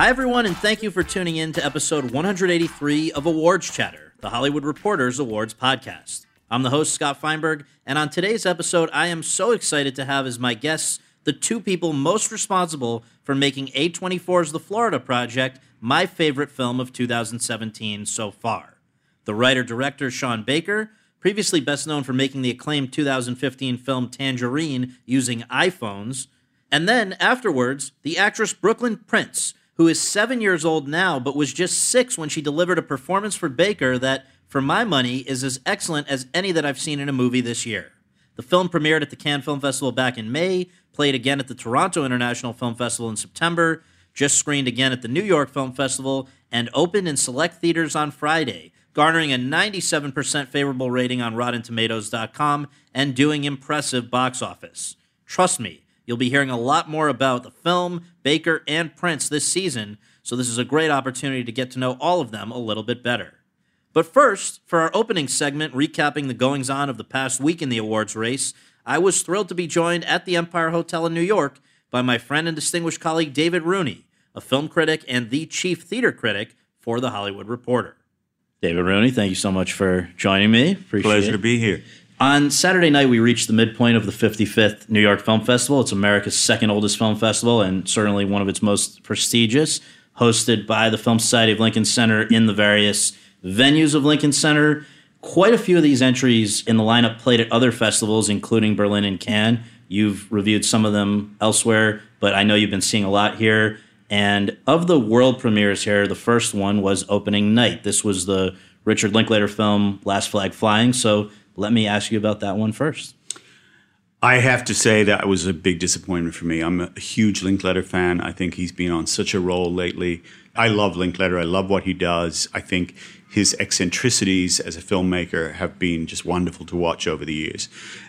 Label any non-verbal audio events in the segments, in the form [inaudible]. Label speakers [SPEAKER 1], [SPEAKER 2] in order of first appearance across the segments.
[SPEAKER 1] Hi, everyone, and thank you for tuning in to episode 183 of Awards Chatter, the Hollywood Reporters Awards podcast. I'm the host, Scott Feinberg, and on today's episode, I am so excited to have as my guests the two people most responsible for making A24's The Florida Project my favorite film of 2017 so far. The writer director, Sean Baker, previously best known for making the acclaimed 2015 film Tangerine using iPhones, and then afterwards, the actress Brooklynn Prince who is seven years old now, but was just six when she delivered a performance for Baker that, for my money, is as excellent as any that I've seen in a movie this year. The film premiered at the Cannes Film Festival back in May, played again at the Toronto International Film Festival in September, just screened again at the New York Film Festival, and opened in select theaters on Friday, garnering a 97% favorable rating on RottenTomatoes.com and doing impressive box office. Trust me, You'll be hearing a lot more about the film, Baker, and Prince this season, so this is a great opportunity to get to know all of them a little bit better. But first, for our opening segment recapping the goings on of the past week in the awards race, I was thrilled to be joined at the Empire Hotel in New York by my friend and distinguished colleague David Rooney, a film critic and the chief theater critic for The Hollywood Reporter. David Rooney, thank you so much for joining me.
[SPEAKER 2] Appreciate Pleasure it. to be here.
[SPEAKER 1] On Saturday night, we reached the midpoint of the 55th New York Film Festival. It's America's second oldest film festival and certainly one of its most prestigious, hosted by the Film Society of Lincoln Center in the various venues of Lincoln Center. Quite a few of these entries in the lineup played at other festivals, including Berlin and Cannes. You've reviewed some of them elsewhere, but I know you've been seeing a lot here. And of the world premieres here, the first one was opening night. This was the Richard Linklater film Last Flag Flying. So let me ask you about that one first.
[SPEAKER 2] I have to say that was a big disappointment for me. I'm a huge Linklater fan. I think he's been on such a roll lately. I love Linklater. I love what he does. I think his eccentricities as a filmmaker have been just wonderful to watch over the years.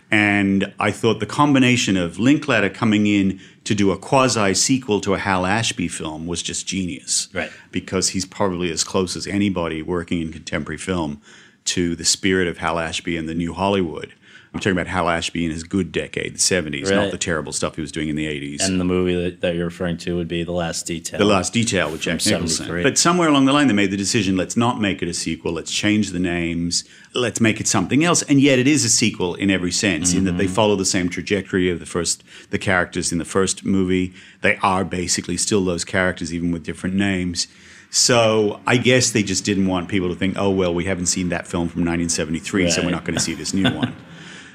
[SPEAKER 2] And I thought the combination of Linklater coming in to do a quasi sequel to a Hal Ashby film was just genius.
[SPEAKER 1] Right.
[SPEAKER 2] Because he's probably as close as anybody working in contemporary film to the spirit of Hal Ashby and the New Hollywood. I'm talking about Hal Ashby in his good decade, the 70s, right. not the terrible stuff he was doing in the 80s.
[SPEAKER 1] And the movie that, that, you're referring to would be The Last Detail.
[SPEAKER 2] The Last Detail with Jack Nicholson. But somewhere along the line, they made the decision let's not make it a sequel, let's change the names, let's make it something else. And yet it is a sequel in every sense, mm-hmm. in that they mm-hmm. follow the same trajectory of the first, the characters in the first movie. They are basically still those characters, even with different names. So I guess they just didn't want people to think, oh, well, we haven't seen that film from 1973, right. so we're not going to see this new [laughs] one.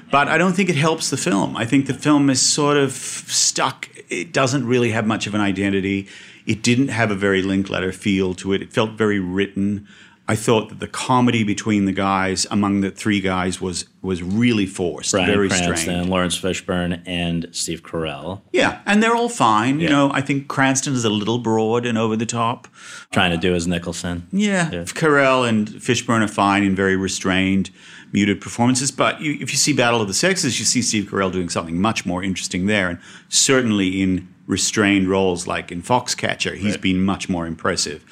[SPEAKER 2] But I don't think it helps the film. I think the film is sort of stuck. It doesn't really have much of an identity. It didn't have a very Linklater feel to it. It felt very written. I thought that the comedy between the guys, among the three guys, was was really forced,
[SPEAKER 1] Bryan
[SPEAKER 2] very
[SPEAKER 1] Cranston,
[SPEAKER 2] strained.
[SPEAKER 1] Laurence Fishburne, and Steve Carell.
[SPEAKER 2] Yeah, and they're all fine. Yeah. You know, I think Cranston is a little broad and over the top,
[SPEAKER 1] trying to do his Nicholson.
[SPEAKER 2] Yeah, yeah. Carell and Fishburne are fine and very restrained, muted performances. But you, if you see Battle of the Sexes, you see Steve Carell doing something much more interesting there, and certainly in restrained roles like in Foxcatcher, he's right. been much more impressive.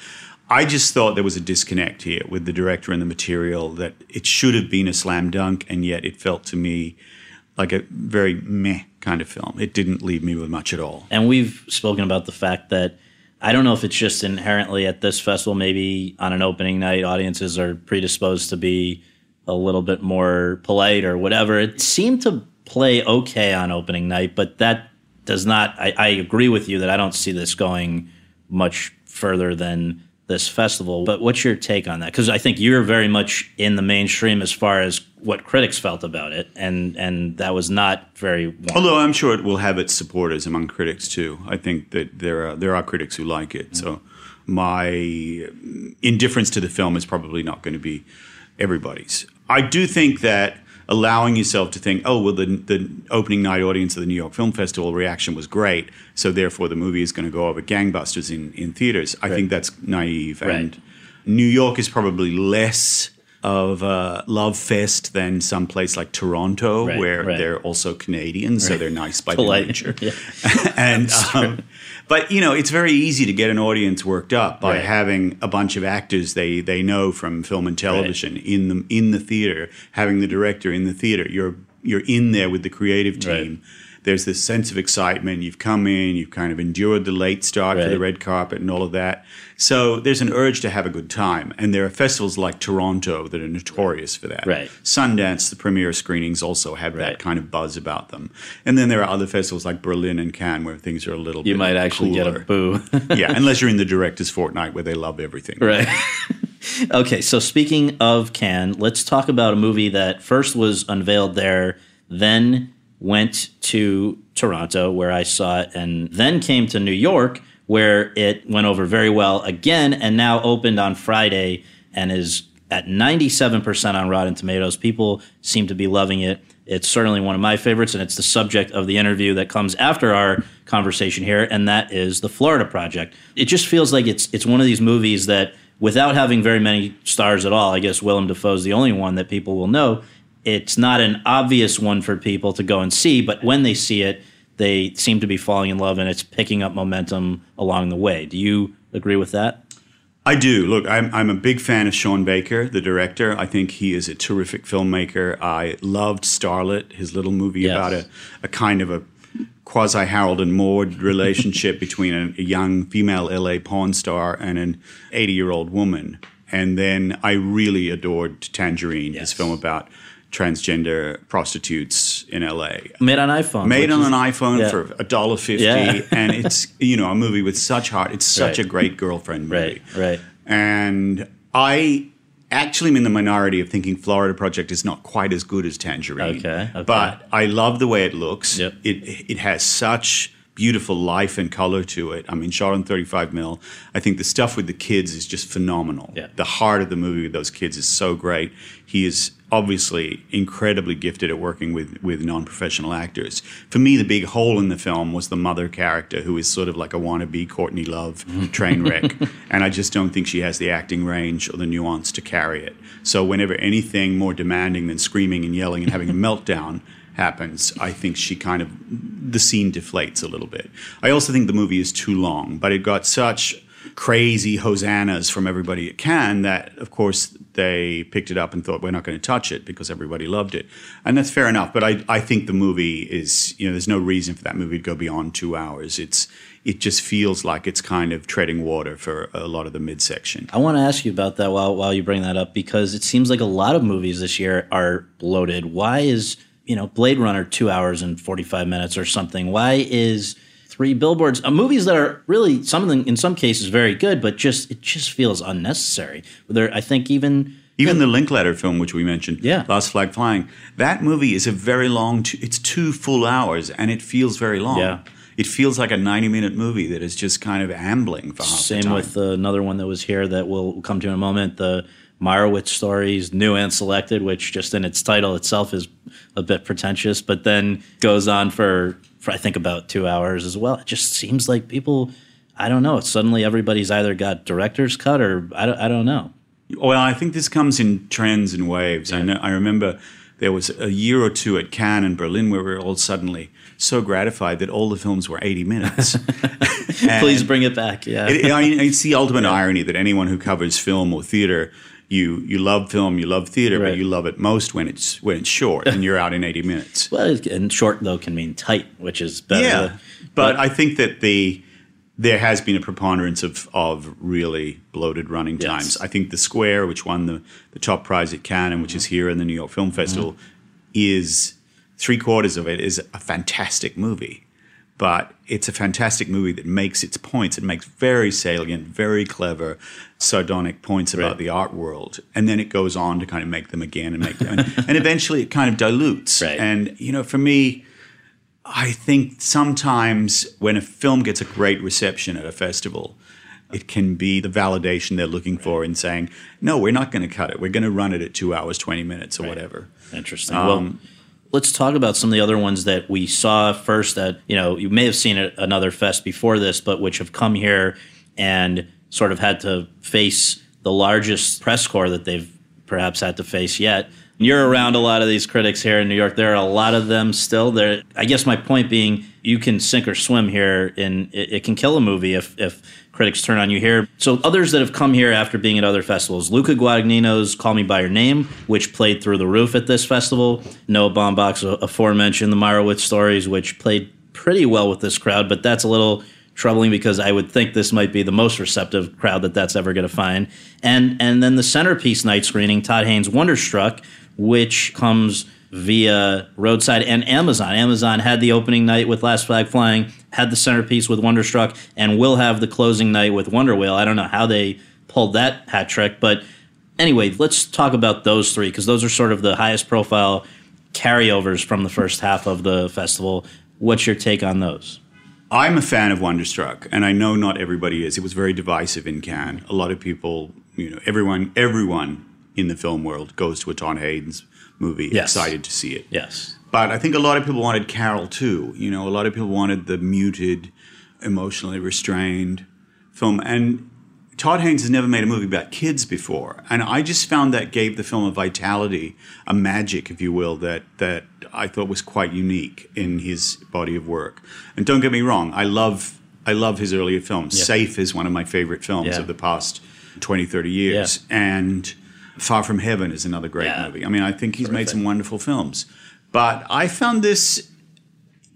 [SPEAKER 2] I just thought there was a disconnect here with the director and the material that it should have been a slam dunk, and yet it felt to me like a very meh kind of film. It didn't leave me with much at all.
[SPEAKER 1] And we've spoken about the fact that I don't know if it's just inherently at this festival, maybe on an opening night, audiences are predisposed to be a little bit more polite or whatever. It seemed to play okay on opening night, but that does not, I, I agree with you that I don't see this going much further than this festival. But what's your take on that? Because I think you're very much in the mainstream as far as what critics felt about it, and and that was not very. Warm.
[SPEAKER 2] Although I'm sure it will have its supporters among critics too. I think that there are there are critics who like it. Mm-hmm. So my indifference to the film is probably not going to be everybody's. I do think that allowing yourself to think, oh, well, the, the opening night audience of the New York Film Festival reaction was great, so therefore the movie is going to go over gangbusters in, in theaters. I right. think that's naive.
[SPEAKER 1] Right.
[SPEAKER 2] And New York is probably less of a love fest than some place like Toronto,
[SPEAKER 1] right,
[SPEAKER 2] where they're also Canadians, so they're nice by nature. [laughs] [laughs] and um, but you know, it's very easy to get an audience worked up by having a bunch of actors they they know from film and television in the in the theater, having the director in the theater. You're you're in there with the creative team there's this sense of excitement. You've come in, you've kind of endured the late start right. for the red carpet and all of that. So there's an urge to have a good time. And there are festivals like Toronto that are notorious for that.
[SPEAKER 1] Right.
[SPEAKER 2] Sundance, the premiere screenings also have right. that kind of buzz about them. And then there are other festivals like Berlin and Cannes where things are a little bit more.
[SPEAKER 1] you might actually
[SPEAKER 2] cooler.
[SPEAKER 1] get a boo. [laughs]
[SPEAKER 2] yeah, unless you're in the director's fortnight where they love everything.
[SPEAKER 1] Right. [laughs] okay, so speaking of Cannes, let's talk about a movie that first was unveiled there, then went to Toronto where I saw it, and then came to New York where it went over very well again and now opened on Friday and is at 97% on Rotten Tomatoes. People seem to be loving it. It's certainly one of my favorites, and it's the subject of the interview that comes after our conversation here, and that is the Florida Project. It just feels like it's it's one of these movies that, without having very many stars at all, I guess Willem Dafoe is the only one that people will know. It's not an obvious one for people to go and see, but when they see it, they seem to be falling in love and it's picking up momentum along the way. Do you agree with that?
[SPEAKER 2] I do. Look, I'm, I'm a big fan of Sean Baker, the director. I think he is a terrific filmmaker. I loved Starlet, his little movie yes. about a, a kind of a quasi Harold and Maude relationship [laughs] between a, a, young female LA porn star and an 80 year old woman. And then I really adored Tangerine, yes. his film about transgender prostitutes in LA.
[SPEAKER 1] Made on iPhone.
[SPEAKER 2] Made on is, an iPhone yeah. for a dollar fifty, yeah. [laughs] and it's you know a movie with such heart. It's such right. a great girlfriend
[SPEAKER 1] movie. Right, right.
[SPEAKER 2] And I actually am in the minority of thinking Florida Project is not quite as good as Tangerine.
[SPEAKER 1] Okay, okay.
[SPEAKER 2] But I love the way it looks.
[SPEAKER 1] Yep.
[SPEAKER 2] It it has such beautiful life and color to it. I mean, shot on 35 mil. I think the stuff with the kids is just phenomenal.
[SPEAKER 1] Yeah.
[SPEAKER 2] The heart of the movie with those kids is so great. He is obviously incredibly gifted at working with with non-professional actors. For me, the big hole in the film was the mother character, who is sort of like a wannabe Courtney Love mm-hmm. train wreck, [laughs] and I just don't think she has the acting range or the nuance to carry it. So whenever anything more demanding than screaming and yelling and having a [laughs] meltdown happens, I think she kind of the scene deflates a little bit. I also think the movie is too long, but it got such crazy hosannas from everybody it can that, of course, they picked it up and thought we're not going to touch it because everybody loved it, and that's fair enough. But I, I think the movie is, you know, there's no reason for that movie to go beyond two hours. It's it just feels like it's kind of treading water for a lot of the midsection.
[SPEAKER 1] I want to ask you about that while while you bring that up because it seems like a lot of movies this year are bloated. Why is you know Blade Runner two hours and forty five minutes or something? Why is three billboards uh, movies that are really some of them in some cases very good but just it just feels unnecessary there i think even
[SPEAKER 2] even the Linklater film, which we mentioned,
[SPEAKER 1] yeah.
[SPEAKER 2] Last Flag Flying, that movie is a very long. it's two full hours, and it feels very long.
[SPEAKER 1] Yeah.
[SPEAKER 2] It feels like a ninety-minute movie that is just kind of ambling for half
[SPEAKER 1] Same with uh, another one that was here that we'll come to in a moment. The Meyerowitz stories, new and selected, which just in its title itself is a bit pretentious, but then goes on for for I think about two hours as well. It just seems like people, I don't know. Suddenly everybody's either got director's cut or I don't, I don't know.
[SPEAKER 2] Well, I think this comes in trends and waves. Yeah. I know. I remember there was a year or two at Cannes and Berlin where we were all suddenly so gratified that all the films were 80 minutes. [laughs]
[SPEAKER 1] Please bring it back. Yeah. It,
[SPEAKER 2] I mean, it's the ultimate yeah. irony that anyone who covers film or theater you you love film, you love theater, right. but you love it most when it's when it's short and you're out in 80 minutes. [laughs]
[SPEAKER 1] Well, and short though can mean tight, which is better.
[SPEAKER 2] Yeah, but, but I think that the there has been a preponderance of, of really bloated running times. I think The Square, which won the, the top prize at Cannes which mm-hmm. is here in the New York Film Festival, mm-hmm. is three quarters of it is a fantastic movie but it's a fantastic movie that makes its points. It makes very salient, very clever, sardonic points about right. the art world, and then it goes on to kind of make them again and make them, and, and eventually it kind of dilutes.
[SPEAKER 1] Right.
[SPEAKER 2] And you know, for me, I think sometimes when a film gets a great reception at a festival. It can be the validation they're looking for in saying, no, we're not going to cut it. We're going to run it at two hours, 20 minutes, or right. whatever.
[SPEAKER 1] Interesting. Um, well, Let's talk about some of the other ones that we saw first that, you know, you may have seen at another fest before this, but which have come here and sort of had to face the largest press corps that they've perhaps had to face yet. You're around a lot of these critics here in New York. There are a lot of them still. There, I guess my point being, you can sink or swim here, and it, it can kill a movie if, if critics turn on you here. So others that have come here after being at other festivals, Luca Guadagnino's "Call Me by Your Name," which played through the roof at this festival. Noah Baumbach's aforementioned "The Meyerowitz Stories," which played pretty well with this crowd, but that's a little troubling because I would think this might be the most receptive crowd that that's ever going to find. And and then the centerpiece night screening, Todd Haynes' Wonderstruck, which comes via Roadside and Amazon. Amazon had the opening night with Last Flag Flying, had the centerpiece with Wonderstruck, and will have the closing night with Wonder Wheel. I don't know how they pulled that hat trick, but anyway, let's talk about those three because those are sort of the highest profile carryovers from the first half of the festival. What's your take on those?
[SPEAKER 2] I'm a fan of Wonderstruck, and I know not everybody is. It was very divisive in Cannes. A lot of people, you know, everyone, everyone in the film world goes to a Todd Haynes movie, yes. excited to see it.
[SPEAKER 1] Yes.
[SPEAKER 2] But I think a lot of people wanted Carol too. You know, a lot of people wanted the muted, emotionally restrained film. And Todd Haynes has never made a movie about kids before, and I just found that gave the film a vitality, a magic, if you will, that that I thought was quite unique in his body of work. And don't get me wrong, I love I love his earlier films. Yeah. Safe is one of my favorite films yeah. of the past 20, 30 years, yeah. and Far From Heaven is another great movie. I mean, I think he's Terrific. made some wonderful films, but I found this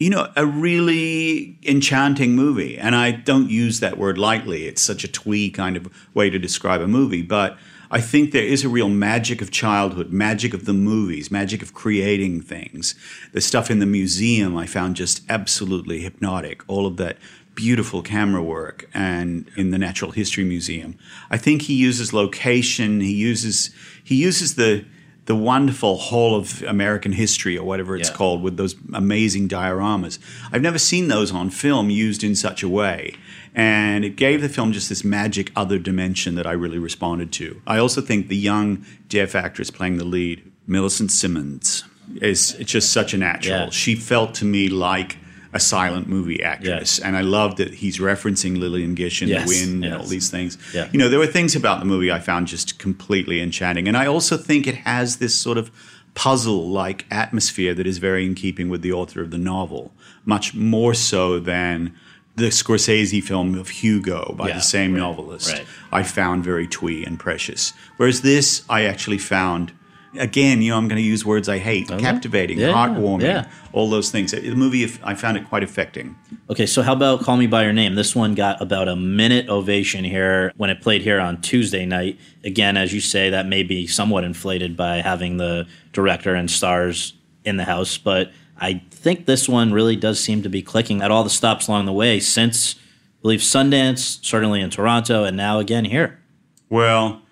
[SPEAKER 2] you know, a really enchanting movie. And I don't use that word lightly. It's such a twee kind of way to describe a movie. But I think there is a real magic of childhood, magic of the movies, magic of creating things. The stuff in the museum I found just absolutely hypnotic. All of that beautiful camera work and in the Natural History Museum. I think he uses location, he uses he uses the the wonderful Hall of American History or whatever it's yeah. called with those amazing dioramas. I've never seen those on film used in such a way. And it gave the film just this magic other dimension that I really responded to. I also think the young deaf actress playing the lead, Millicent Simmonds, is just such a natural. Yeah. She felt to me like a silent movie actress. And I love that he's referencing Lillian Gish and yes. The Wind yes. and all these things. Yeah. You know, there were things about the movie I found just completely enchanting. And I also think it has this sort of puzzle like atmosphere that is very in keeping with the author of the novel, much more so than the Scorsese film of Hugo by yeah, the same right, novelist. Right. I found very twee and precious. Whereas this, I actually found again, you know, I'm going to use words I hate: okay. captivating, yeah, heartwarming, yeah. all those things. The movie, I found it quite affecting.
[SPEAKER 1] Okay, so how about Call Me by Your Name? This one got about a minute ovation here when it played here on Tuesday night. Again, as you say, that may be somewhat inflated by having the director and stars in the house, but I think this one really does seem to be clicking at all the stops along the way since, I believe, Sundance, certainly in Toronto, and now again here.
[SPEAKER 2] Well,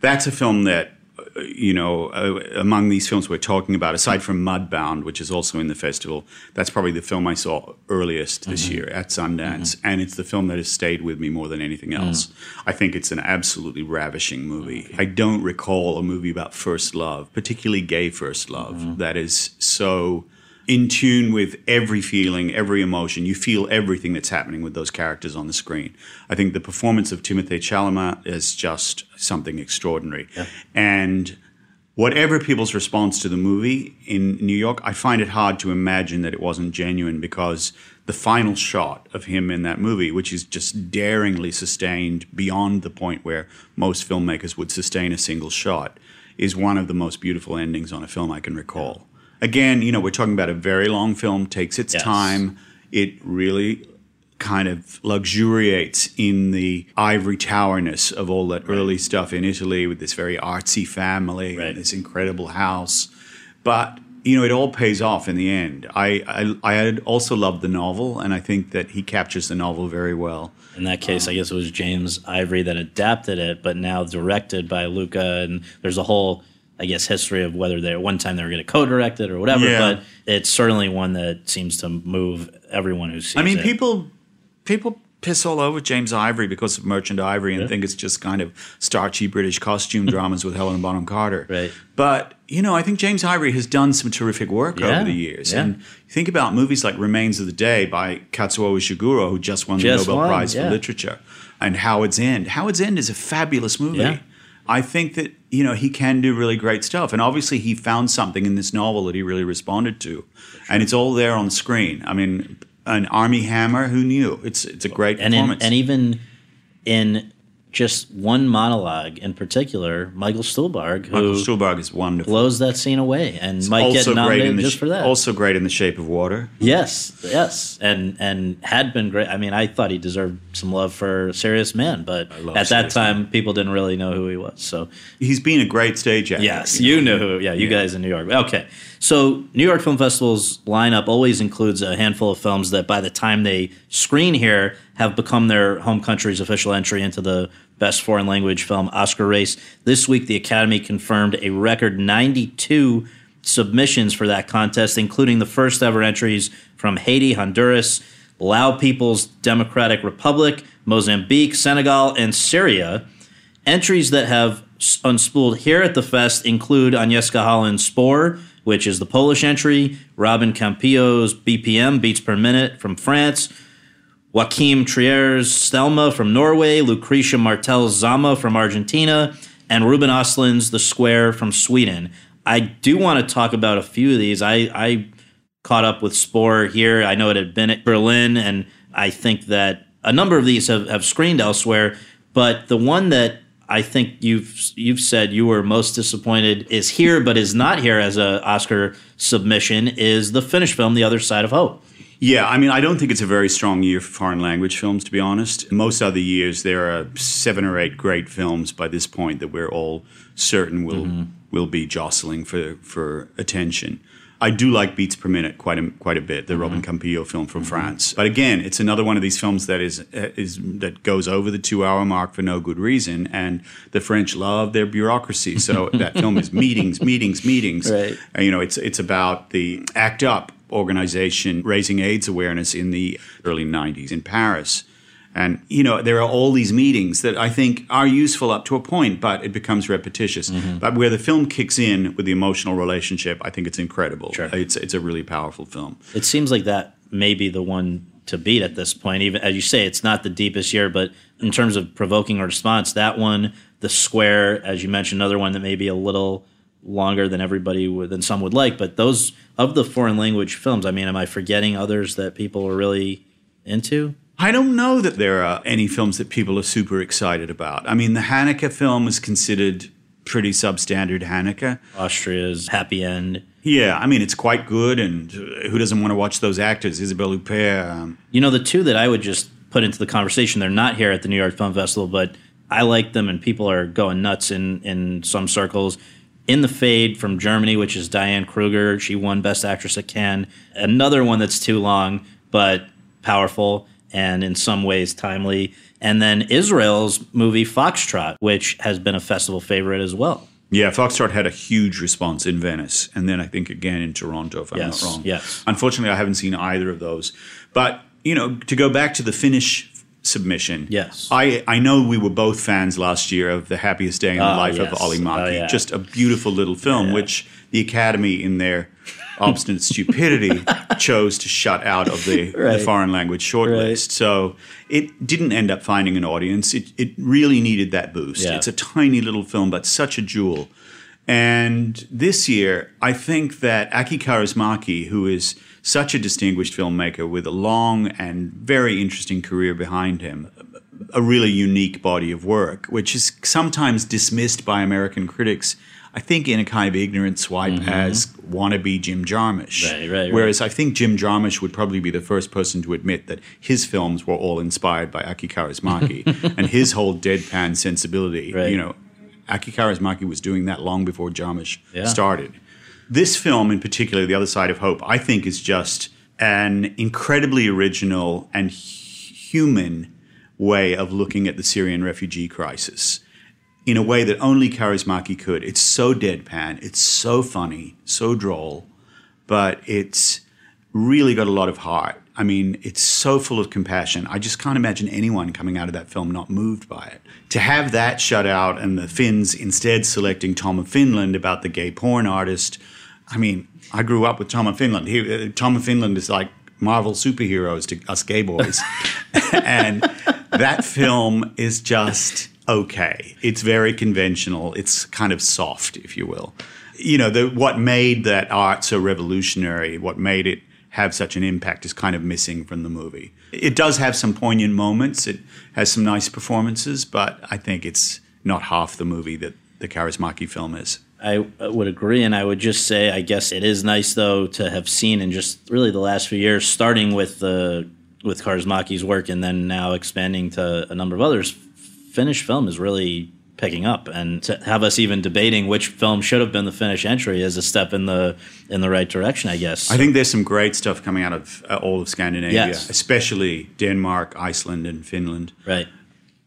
[SPEAKER 2] that's a film that you know, uh, among these films we're talking about, aside from Mudbound, which is also in the festival, that's probably the film I saw earliest this mm-hmm. year at Sundance, mm-hmm. and it's the film that has stayed with me more than anything mm. else. Mm-hmm. I think it's an absolutely ravishing movie. I don't recall a movie about first love, particularly gay first love, mm-hmm. that is so in tune with every feeling, every emotion. You feel everything that's happening with those characters on the screen. I think the performance of Timothée Chalamet is just something extraordinary. Yeah. And whatever people's response to the movie in New York, I find it hard to imagine that it wasn't genuine because the final shot of him in that movie, which is just daringly sustained beyond the point where most filmmakers would sustain a single shot, is one of the most beautiful endings on a film I can recall again, you know, we're talking about a very long film, takes its yes. time. It really kind of luxuriates in the ivory towerness of all that right. early stuff in Italy with this very artsy family right. and this incredible house. But you know, it all pays off in the end. I, I I also loved the novel, and I think that he captures the novel very well.
[SPEAKER 1] In that case, um, I guess it was James Ivory that adapted it, but now directed by Luca, and there's a whole I guess history of whether they one time they were going to co-direct it or whatever. Yeah. But it's certainly one that seems to move everyone who sees.
[SPEAKER 2] I mean,
[SPEAKER 1] it.
[SPEAKER 2] people people piss all over James Ivory because of Merchant Ivory and yeah. think it's just kind of starchy British costume [laughs] dramas with Helen Bonham Carter.
[SPEAKER 1] Right.
[SPEAKER 2] But you know, I think James Ivory has done some terrific work yeah. over the years. Yeah. And think about movies like Remains of the Day by Kazuo Ishiguro, who just won just the Nobel won, Prize for Literature, and Howard's End. Howard's End is a fabulous movie. I think that you know he can do really great stuff, and obviously he found something in this novel that he really responded to, sure. and it's all there on the screen. I mean, an Armie Hammer, who knew? It's it's a great
[SPEAKER 1] and
[SPEAKER 2] performance,
[SPEAKER 1] in, and even in just one monologue in particular, Michael Stuhlbarg, who
[SPEAKER 2] Michael Stuhlbarg is wonderful.
[SPEAKER 1] blows that scene away and it's might get nominated just
[SPEAKER 2] sh-
[SPEAKER 1] for that.
[SPEAKER 2] Also great in The Shape of Water.
[SPEAKER 1] Yes, yes, and and had been great. I mean, I thought he deserved some love for Serious Man, but at that time, Man. people didn't really know who he was. So
[SPEAKER 2] he's been a great stage actor.
[SPEAKER 1] Yes, you, know. knew who. Yeah, you yeah. guys in New York. Okay, so New York Film Festival's lineup always includes a handful of films that, by the time they screen here, have become their home country's official entry into the Best Foreign Language Film Oscar race. This week, the Academy confirmed a record 92 submissions for that contest, including the first ever entries from Haiti, Honduras, Lao People's Democratic Republic, Mozambique, Senegal, and Syria. Entries that have unspooled here at the fest include Agnieszka Holland's Spoor, which is the Polish entry, Robin Campillo's BPM, Beats Per Minute from France, Joachim Trier's Thelma from Norway, Lucrecia Martel's Zama from Argentina, and Ruben Östlund's The Square from Sweden. I do want to talk about a few of these. I, I caught up with Spoor here. I know it had been at Berlin, and I think that a number of these have, have screened elsewhere. But the one that I think you've you've said you were most disappointed is here, but is not here as a Oscar submission is the Finnish film The Other Side of Hope.
[SPEAKER 2] Yeah, I mean, I don't think it's a very strong year for foreign language films, to be honest. Most other years, there are seven or eight great films by this point that we're all certain will mm-hmm. will be jostling for for attention. I do like Beats Per Minute quite a, quite a bit, the mm-hmm. Robin Campillo film from mm-hmm. France. But again, it's another one of these films that is is that goes over the two hour mark for no good reason. And the French love their bureaucracy, so [laughs] that film is meetings, meetings, meetings.
[SPEAKER 1] Right.
[SPEAKER 2] you know, it's it's about the ACT UP organization raising AIDS awareness in the early 90s in Paris. And, you know, there are all these meetings that I think are useful up to a point, but it becomes repetitious. Mm-hmm. But where the film kicks in with the emotional relationship, I think it's incredible. Sure. It's, it's a really powerful film.
[SPEAKER 1] It seems like that may be the one to beat at this point. Even as you say, it's not the deepest year, but in terms of provoking a response, that one, The Square, as you mentioned, another one that may be a little longer than everybody would, than some would like. But those of the foreign language films, I mean, am I forgetting others that people are really into?
[SPEAKER 2] I don't know that there are any films that people are super excited about. I mean, the Haneke film is considered pretty substandard Haneke.
[SPEAKER 1] Austria's Happy End.
[SPEAKER 2] Yeah, I mean, it's quite good, and who doesn't want to watch those actors? Isabelle Huppert. Um,
[SPEAKER 1] you know, the two that I would just put into the conversation, they're not here at the New York Film Festival, but I like them, and people are going nuts in, in some circles. In the Fade from Germany, which is Diane Kruger. She won Best Actress at Cannes. Another one that's too long, but powerful and in some ways timely. And then Israel's movie Foxtrot, which has been a festival favorite as well.
[SPEAKER 2] Yeah, Foxtrot had a huge response in Venice, and then I think again in Toronto, if I'm
[SPEAKER 1] yes,
[SPEAKER 2] not wrong.
[SPEAKER 1] Yes.
[SPEAKER 2] Unfortunately, I haven't seen either of those. But you know, to go back to the Finnish submission.
[SPEAKER 1] Yes.
[SPEAKER 2] I, I know we were both fans last year of The Happiest Day in the ah, Life yes. of Mäki. Oh, yeah. Just a beautiful little film, yeah. which the Academy, in their obstinate stupidity, [laughs] chose to shut out of the, right. the foreign language shortlist. Right. So it didn't end up finding an audience. It, it really needed that boost. Yeah. It's a tiny little film, but such a jewel. And this year, I think that Aki Kaurismäki, who is such a distinguished filmmaker with a long and very interesting career behind him, a really unique body of work, which is sometimes dismissed by American critics, I think, in a kind of ignorant swipe mm-hmm. as wannabe Jim Jarmusch.
[SPEAKER 1] Right, right,
[SPEAKER 2] Whereas I think Jim Jarmusch would probably be the first person to admit that his films were all inspired by Aki Kaurismäki [laughs] and his whole deadpan sensibility.
[SPEAKER 1] Right.
[SPEAKER 2] You know, Aki Kaurismäki was doing that long before Jarmusch
[SPEAKER 1] yeah.
[SPEAKER 2] started. This film, in particular, The Other Side of Hope, I think is just an incredibly original and human way of looking at the Syrian refugee crisis in a way that only Kaurismäki could. It's so deadpan, it's so funny, so droll, but it's really got a lot of heart. I mean, it's so full of compassion. I just can't imagine anyone coming out of that film not moved by it. To have that shut out and the Finns instead selecting Tom of Finland about the gay porn artist – I mean, I grew up with Tom of Finland. He, uh, Tom of Finland is like Marvel superheroes to us gay boys. [laughs] and that film is just okay. It's very conventional. It's kind of soft, if you will. You know, the, what made that art so revolutionary, what made it have such an impact is kind of missing from the movie. It does have some poignant moments. It has some nice performances, but I think it's not half the movie that the Kaurismäki film is.
[SPEAKER 1] I would agree, and I would just say, I guess it is nice though to have seen in just really the last few years, starting with the with Kaurismäki's work, and then now expanding to a number of others. Finnish film is really picking up, and to have us even debating which film should have been the Finnish entry is a step in the in the right direction, I guess.
[SPEAKER 2] I think there's some great stuff coming out of uh, all of Scandinavia, yes. especially Denmark, Iceland, and Finland.
[SPEAKER 1] Right.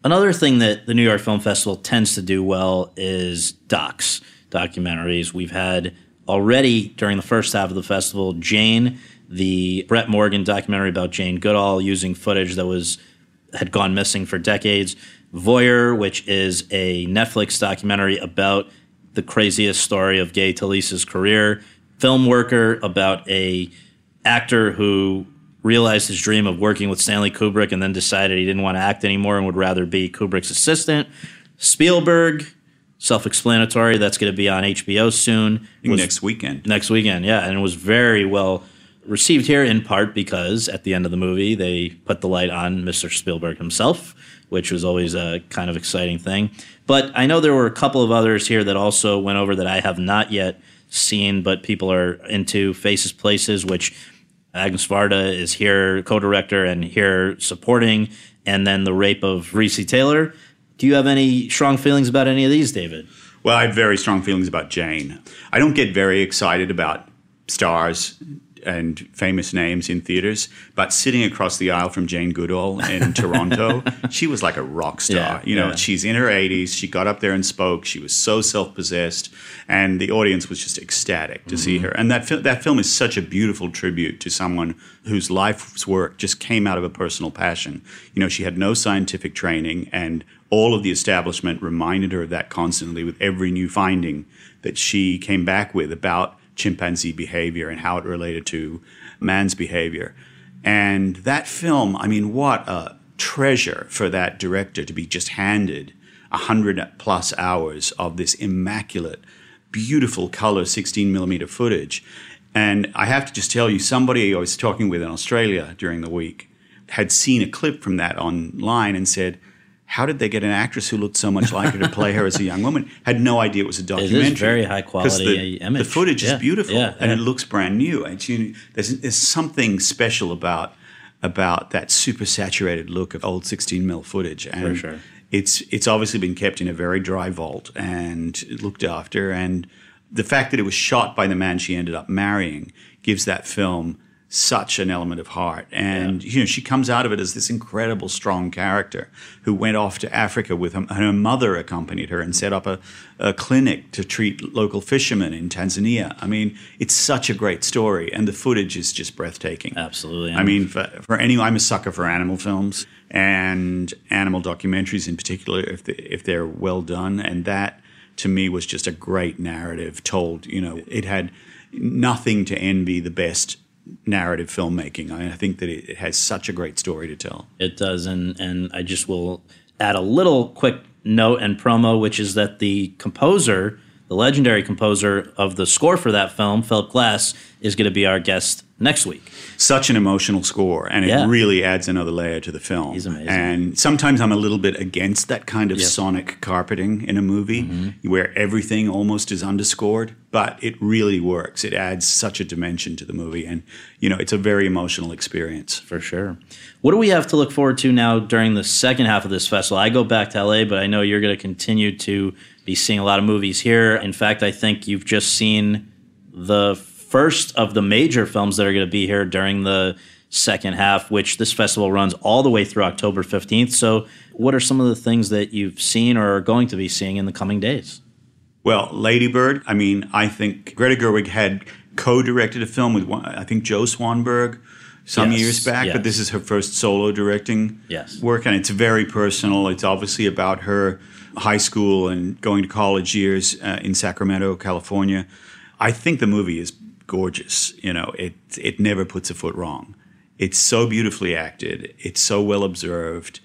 [SPEAKER 1] Another thing that the New York Film Festival tends to do well is docs, documentaries. We've had already during the first half of the festival, Jane, the Brett Morgen documentary about Jane Goodall using footage that was had gone missing for decades. Voyeur, which is a Netflix documentary about the craziest story of Gay Talese's career. Film worker about a actor who realized his dream of working with Stanley Kubrick and then decided he didn't want to act anymore and would rather be Kubrick's assistant. Spielberg, self-explanatory. That's going to be on HBO soon.
[SPEAKER 2] Next weekend.
[SPEAKER 1] Next weekend, yeah, and it was very well received here in part because at the end of the movie they put the light on Mr. Spielberg himself which was always a kind of exciting thing. But I know there were a couple of others here that also went over that I have not yet seen, but people are into Faces Places, which Agnes Varda is here, co-director, and here supporting, and then the rape of Recy Taylor. Do you have any strong feelings about any of these, David?
[SPEAKER 2] Well, I have very strong feelings about Jane. I don't get very excited about stars and famous names in theaters, but sitting across the aisle from Jane Goodall in [laughs] Toronto, she was like a rock star. Yeah, you know, yeah. she's in her 80s. She got up there and spoke. She was so self possessed, and the audience was just ecstatic to mm-hmm. see her. And that fi- that film is such a beautiful tribute to someone whose life's work just came out of a personal passion. You know, she had no scientific training, and all of the establishment reminded her of that constantly with every new finding that she came back with about chimpanzee behavior and how it related to man's behavior. And that film, I mean, what a treasure for that director to be just handed a hundred plus hours of this immaculate, beautiful color 16 millimeter footage. And I have to just tell you, somebody I was talking with in Australia during the week had seen a clip from that online and said, how did they get an actress who looked so much like her to play her as a young woman? Had no idea it was a documentary.
[SPEAKER 1] It is very high quality uh,
[SPEAKER 2] the,
[SPEAKER 1] image.
[SPEAKER 2] The footage yeah. is beautiful yeah, and yeah. it looks brand new. And you, there's, there's something special about about that super saturated look of old 16 mil footage.
[SPEAKER 1] And For sure.
[SPEAKER 2] It's it's obviously been kept in a very dry vault and looked after. And the fact that it was shot by the man she ended up marrying gives that film such an element of heart. And yeah. you know, she comes out of it as this incredible, strong character who went off to Africa with her, her mother accompanied her and set up a, a, clinic to treat local fishermen in Tanzania. I mean, it's such a great story, and the footage is just breathtaking.
[SPEAKER 1] Absolutely.
[SPEAKER 2] I mean, for, for anyone, I'm a sucker for animal films and animal documentaries in particular, if they, if they're well done, and that to me was just a great narrative told. You know, it had nothing to envy the best narrative filmmaking. I, think that it, has such a great story to tell.
[SPEAKER 1] It does, and and I just will add a little quick note and promo, which is that the composer, the legendary composer of the score for that film, Philip Glass, is going to be our guest next week.
[SPEAKER 2] Such an emotional score, and it really adds another layer to the film.
[SPEAKER 1] He's amazing.
[SPEAKER 2] And sometimes I'm a little bit against that kind of yep. sonic carpeting in a movie mm-hmm. where everything almost is underscored, but it really works. It adds such a dimension to the movie, and you know, it's a very emotional experience.
[SPEAKER 1] For sure. What do we have to look forward to now during the second half of this festival? I go back to LA, but I know you're going to continue to be seeing a lot of movies here. In fact, I think you've just seen the first of the major films that are going to be here during the second half, which this festival runs all the way through October 15th. So, what are some of the things that you've seen or are going to be seeing in the coming days?
[SPEAKER 2] Well, Ladybird, I mean, I think Greta Gerwig had co directed a film with, I think, Joe Swanberg some yes, years back, yes. but this is her first solo directing
[SPEAKER 1] yes.
[SPEAKER 2] work, and it's very personal. It's obviously about her high school and going to college years uh, in Sacramento, California. I think the movie is gorgeous. You know, it it never puts a foot wrong. It's so beautifully acted. It's so well observed.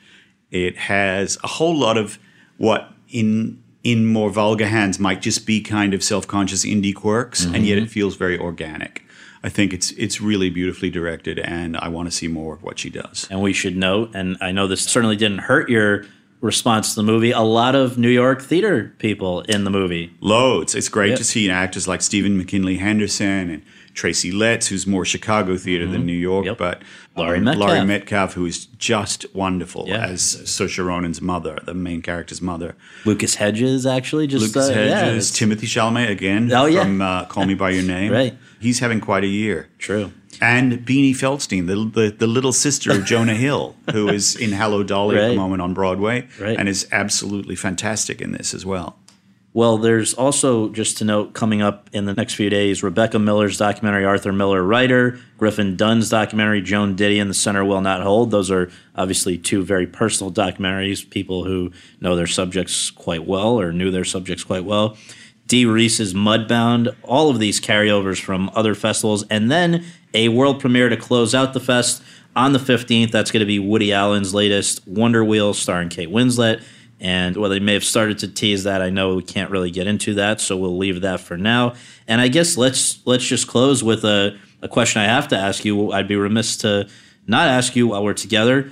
[SPEAKER 2] It has a whole lot of what in in more vulgar hands might just be kind of self-conscious indie quirks, mm-hmm. and yet it feels very organic. I think it's it's really beautifully directed, and I want to see more of what she does.
[SPEAKER 1] And we should note, and I know this certainly didn't hurt your response to the movie. A lot of New York theater people in the movie.
[SPEAKER 2] Loads. It's great to see actors like Stephen McKinley Henderson and Tracy Letts, who's more Chicago theater mm-hmm. than New York, yep. but
[SPEAKER 1] Laurie um, Metcalf.
[SPEAKER 2] Laurie Metcalf, who is just wonderful yeah. as Saoirse Ronan's mother, the main character's mother.
[SPEAKER 1] Lucas Hedges, actually, just
[SPEAKER 2] Lucas uh, Hedges, yeah, Timothée Chalamet again oh, yeah. from uh, Call Me by Your [laughs] Name.
[SPEAKER 1] right,
[SPEAKER 2] he's having quite a year.
[SPEAKER 1] True.
[SPEAKER 2] And Beanie Feldstein, the, the, the little sister of Jonah Hill, [laughs] who is in Hello Dolly right. at the moment on Broadway,
[SPEAKER 1] right.
[SPEAKER 2] and is absolutely fantastic in this as well.
[SPEAKER 1] Well, there's also, just to note, coming up in the next few days, Rebecca Miller's documentary, Arthur Miller Writer, Griffin Dunne's documentary, Joan Didion, The Center Will Not Hold. Those are obviously two very personal documentaries, people who know their subjects quite well or knew their subjects quite well. Dee Rees's Mudbound, all of these carryovers from other festivals, and then a world premiere to close out the fest on the 15th. That's going to be Woody Allen's latest Wonder Wheel starring Kate Winslet. And well, they may have started to tease that. I know we can't really get into that, so we'll leave that for now. And I guess let's let's just close with a, a question I have to ask you. I'd be remiss to not ask you while we're together.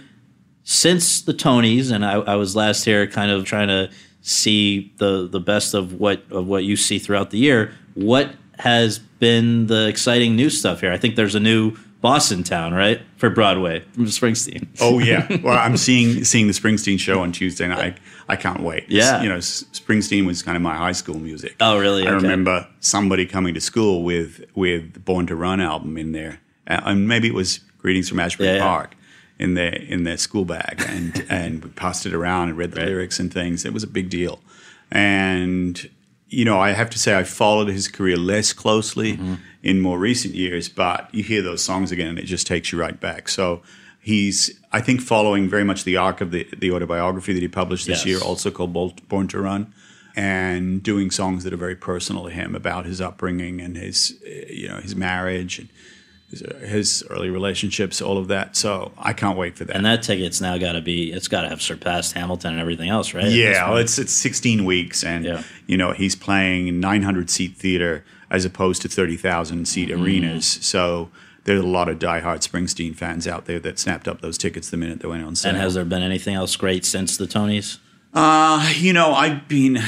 [SPEAKER 1] Since the Tonys, and I, I was last here kind of trying to see the the best of what of what you see throughout the year. What has been the exciting new stuff here? I think there's a new Boston Town, right, for Broadway from Springsteen. [laughs]
[SPEAKER 2] oh yeah, well I'm [laughs] seeing seeing the Springsteen show on Tuesday night. I, I can't wait.
[SPEAKER 1] Yeah,
[SPEAKER 2] you know, Springsteen was kind of my high school music.
[SPEAKER 1] Oh really?
[SPEAKER 2] I okay. remember somebody coming to school with with Born to Run album in there, uh, and maybe it was Greetings from Asbury yeah, Park. Yeah. In their in their school bag, and [laughs] and we passed it around and read the right. lyrics and things. It was a big deal, and you know, I have to say I followed his career less closely mm-hmm. In more recent years, but you hear those songs again and it just takes you right back. So he's, I think, following very much the arc of the, the autobiography that he published this yes. year, also called Born to Run, and doing songs that are very personal to him about his upbringing and his, eh, you know, his marriage and uh, his early relationships, all of that. So I can't wait for that.
[SPEAKER 1] And that ticket's now got to be, it's got to have surpassed Hamilton and everything else, right?
[SPEAKER 2] Yeah, well, it's it's 16 weeks, and yeah. you know he's playing 900 seat theater as opposed to 30,000 seat mm-hmm. arenas. So there's a lot of diehard Springsteen fans out there that snapped up those tickets the minute they went on sale.
[SPEAKER 1] And has there been anything else great since the Tonys?
[SPEAKER 2] Uh, you know, I've been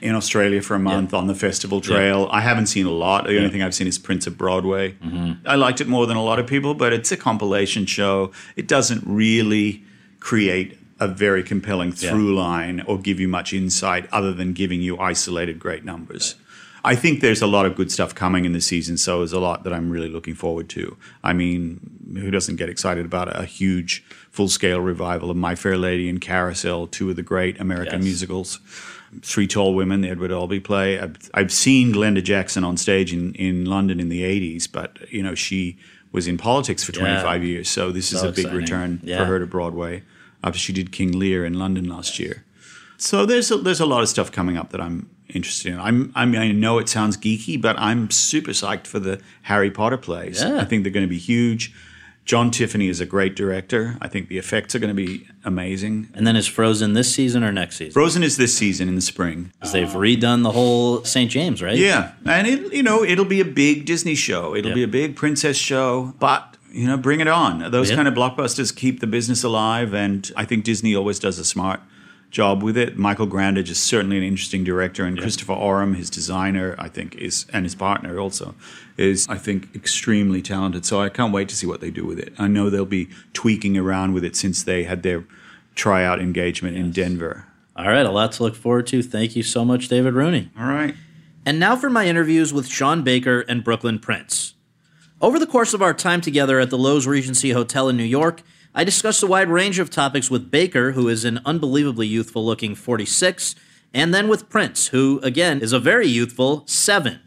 [SPEAKER 2] in Australia for a month yeah. on the festival trail. Yeah. I haven't seen a lot. The yeah. only thing I've seen is Prince of Broadway. Mm-hmm. I liked it more than a lot of people, but it's a compilation show. It doesn't really create a very compelling through line or give you much insight other than giving you isolated great numbers. I think there's a lot of good stuff coming in the season, so there's a lot that I'm really looking forward to. I mean, who doesn't get excited about a huge full scale revival of My Fair Lady and Carousel, two of the great American yes. musicals? Three Tall Women, the Edward Albee play. I've, I've seen Glenda Jackson on stage in, in London in the 80s, but, you know, she was in politics for 25 yeah. years, so this so is a big return yeah. for her to Broadway after she did King Lear in London last year. So there's a, there's a lot of stuff coming up that I'm interested in. I'm, I mean, I know it sounds geeky, but I'm super psyched for the Harry Potter plays. Yeah. I think they're going to be huge. John Tiffany is a great director. I think the effects are going to be amazing.
[SPEAKER 1] And then is Frozen this season or next season?
[SPEAKER 2] Frozen is this season in the spring.
[SPEAKER 1] Because they've redone the whole St. James, right?
[SPEAKER 2] Yeah, and it you know it'll be a big Disney show. It'll be a big princess show, but you know bring it on. Those kind of blockbusters keep the business alive, and I think Disney always does a smart job with it. Michael Grandage is certainly an interesting director, and yeah. Christopher Oram, his designer, I think is, and his partner also, is I think extremely talented. So I can't wait to see what they do with it. I know they'll be tweaking around with it since they had their tryout engagement yes. in Denver.
[SPEAKER 1] All right, a lot to look forward to. Thank you so much, David Rooney.
[SPEAKER 2] All right.
[SPEAKER 1] And now for my interviews with Sean Baker and Brooklynn Prince. Over the course of our time together at the Loews Regency Hotel in New York, I discussed a wide range of topics with Baker, who is an unbelievably youthful looking 46, and then with Prince, who, again, is a very youthful 7.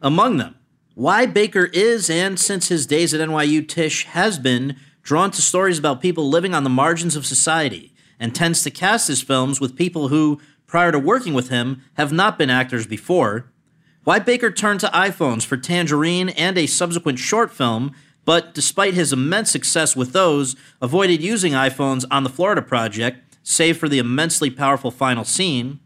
[SPEAKER 1] Among them, why Baker is, and since his days at NYU, Tisch has been, drawn to stories about people living on the margins of society, and tends to cast his films with people who, prior to working with him, have not been actors before. Why Baker turned to iPhones for Tangerine and a subsequent short film but despite his immense success with those, avoided using iPhones on the Florida project, save for the immensely powerful final scene.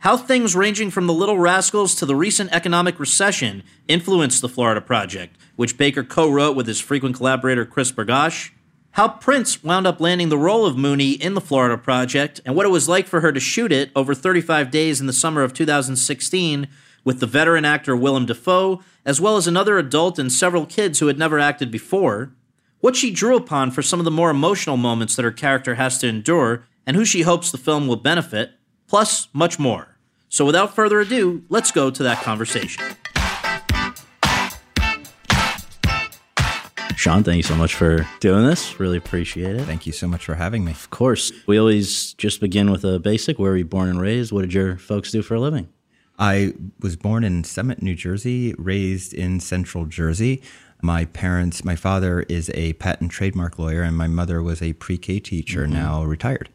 [SPEAKER 1] how things ranging from the Little Rascals to the recent economic recession influenced the Florida Project, which Baker co wrote with his frequent collaborator Chris Bergoch, how Prince wound up landing the role of Moonee in the Florida Project, and what it was like for her to shoot it over 35 days in the summer of 2016 with the veteran actor Willem Dafoe, as well as another adult and several kids who had never acted before, what she drew upon for some of the more emotional moments that her character has to endure, and who she hopes the film will benefit, plus much more. So without further ado, let's go to that conversation. Sean, thank you so much for doing this. Really appreciate it.
[SPEAKER 3] Thank you so much for having me.
[SPEAKER 1] Of course. We always just begin with a basic. Where were you born and raised? What did your folks do for a living?
[SPEAKER 3] I was born in Summit, New Jersey, raised in Central Jersey. My parents, my father is a patent trademark lawyer, and my mother was a pre K teacher, mm-hmm. now retired.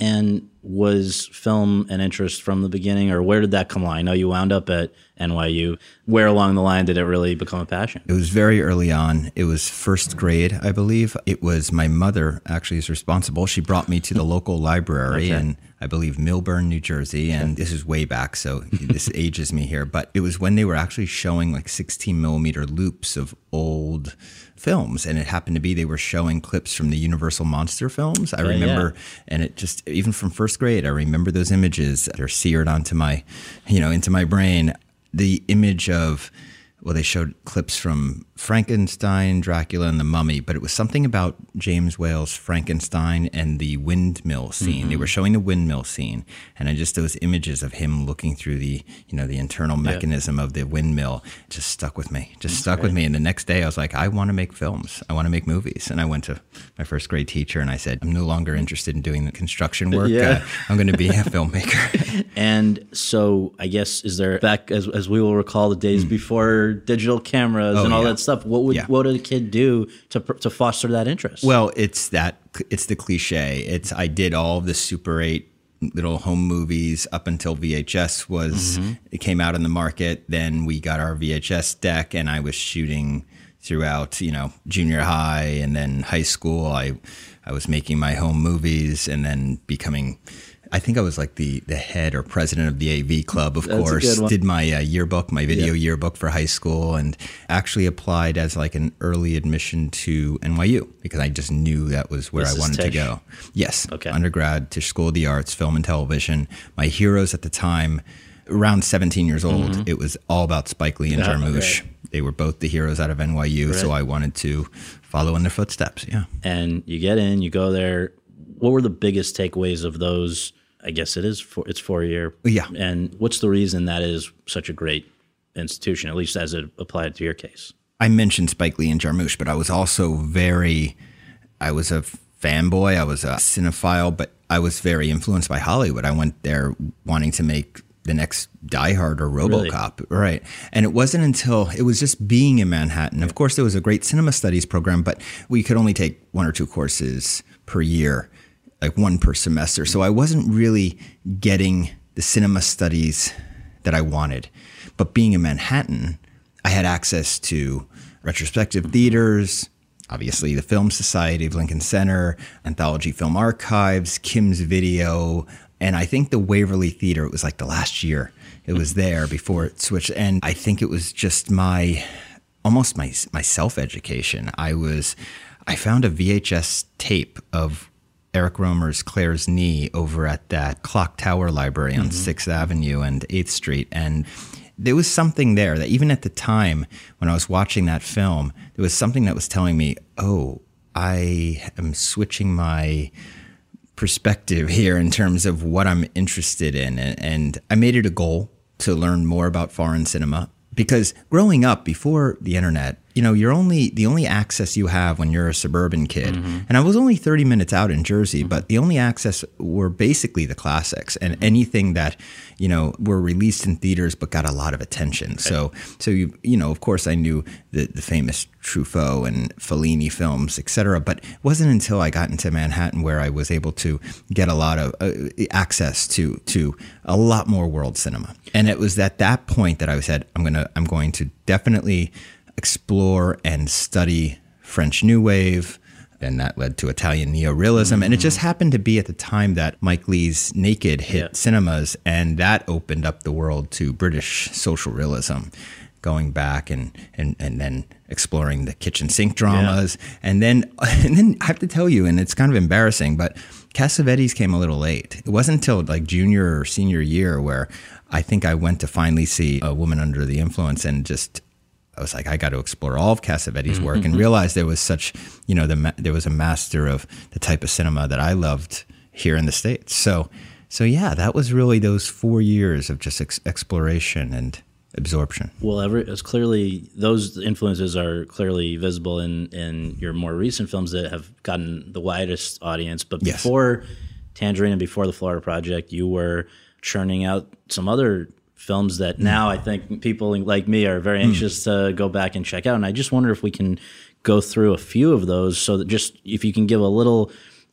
[SPEAKER 1] And was film an interest from the beginning, or where did that come along? I know you wound up at NYU. Where along the line did it really become a passion?
[SPEAKER 3] It was very early on. It was first grade, I believe. It was my mother actually is responsible. She brought me to the local library okay. in, I believe, Millburn, New Jersey. And this is way back, so [laughs] this ages me here. But it was when they were actually showing like 16 millimeter loops of old films and it happened to be they were showing clips from the universal monster films i yeah, remember yeah. and it just even from first grade i remember those images they're seared onto my you know into my brain the image of well, they showed clips from Frankenstein, Dracula, and the Mummy, but it was something about James Whale's Frankenstein and the windmill scene. Mm-hmm. They were showing the windmill scene, and I just those images of him looking through the you know the internal mechanism of the windmill just stuck with me. Just That's stuck great. with me. And the next day, I was like, I want to make films. I want to make movies. And I went to my first grade teacher, and I said, I'm no longer interested in doing the construction work. Yeah. Uh, I'm going to be a filmmaker. [laughs]
[SPEAKER 1] and so, I guess is there back as as we will recall the days mm. before digital cameras oh, and all yeah. that stuff. What would yeah. what would a kid do to to foster that interest?
[SPEAKER 3] Well, it's that it's the cliche. It's I did all the Super Eight little home movies up until VHS was mm-hmm. it came out in the market. Then we got our VHS deck, and I was shooting throughout you know junior high and then high school. I I was making my home movies and then becoming I think I was like the the head or president of the AV club, of That's course. Did my uh, yearbook, my video yeah. yearbook for high school, and actually applied as like an early admission to NYU because I just knew that was where this I wanted to go. Yes, okay. Undergrad, Tisch School of the Arts, Film and Television. My heroes at the time, around 17 years old, mm-hmm. it was all about Spike Lee and yeah, Jarmusch. Okay. They were both the heroes out of NYU, right. so I wanted to follow in their footsteps. Yeah.
[SPEAKER 1] And you get in, you go there. What were the biggest takeaways of those? I guess it is for it's four year.
[SPEAKER 3] Yeah.
[SPEAKER 1] And what's the reason that is such a great institution, at least as it applied to your case?
[SPEAKER 3] I mentioned Spike Lee and Jarmusch, but I was also very, I was a fanboy. I was a cinephile, but I was very influenced by Hollywood. I went there wanting to make the next Die Hard or RoboCop, really? right? And it wasn't until it was just being in Manhattan. Of course, there was a great cinema studies program, but we could only take one or two courses per year like one per semester. So I wasn't really getting the cinema studies that I wanted. But being in Manhattan, I had access to retrospective theaters, obviously the Film Society of Lincoln Center, Anthology Film Archives, Kim's Video, and I think the Waverly Theater, it was like the last year it was there before it switched. And I think it was just my almost my my self education. I was I found a VHS tape of Eric Rohmer's Claire's Knee over at that Clock Tower Library on mm-hmm. 6th Avenue and 8th Street. And there was something there that even at the time when I was watching that film, there was something that was telling me, oh, I am switching my perspective [laughs] here in terms of what I'm interested in. And, and I made it a goal to learn more about foreign cinema because growing up before the internet, you know, you're only the only access you have when you're a suburban kid. Mm-hmm. And I was only 30 minutes out in Jersey, mm-hmm. but the only access were basically the classics and anything that, you know, were released in theaters but got a lot of attention. So, so you, you know, of course I knew the, the famous Truffaut and Fellini films, etc. But it wasn't until I got into Manhattan where I was able to get a lot of uh, access to to a lot more world cinema. And it was at that point that I said, I'm gonna, I'm going to definitely explore and study French New Wave, and that led to Italian neorealism. Mm-hmm. And it just happened to be at the time that Mike Leigh's Naked hit yeah. cinemas, and that opened up the world to British social realism. Going back and, and, and then exploring the kitchen sink dramas, yeah. and then [laughs] and then I have to tell you, and it's kind of embarrassing, but Cassavetes came a little late. It wasn't until like junior or senior year where I think I went to finally see a woman under the influence and just I was like, I got to explore all of Cassavetes' mm-hmm. work and realize there was such, you know, the, there was a master of the type of cinema that I loved here in the States. So, so yeah, that was really those four years of just ex- exploration and absorption.
[SPEAKER 1] Well, ever, it's clearly those influences are clearly visible in, in your more recent films that have gotten the widest audience. But before yes. Tangerine and before the Florida Project, you were churning out some other films that now I think people like me are very hmm. anxious mm. to go back and check out. And I just wonder if we can go through a few of those so that just if you can give a little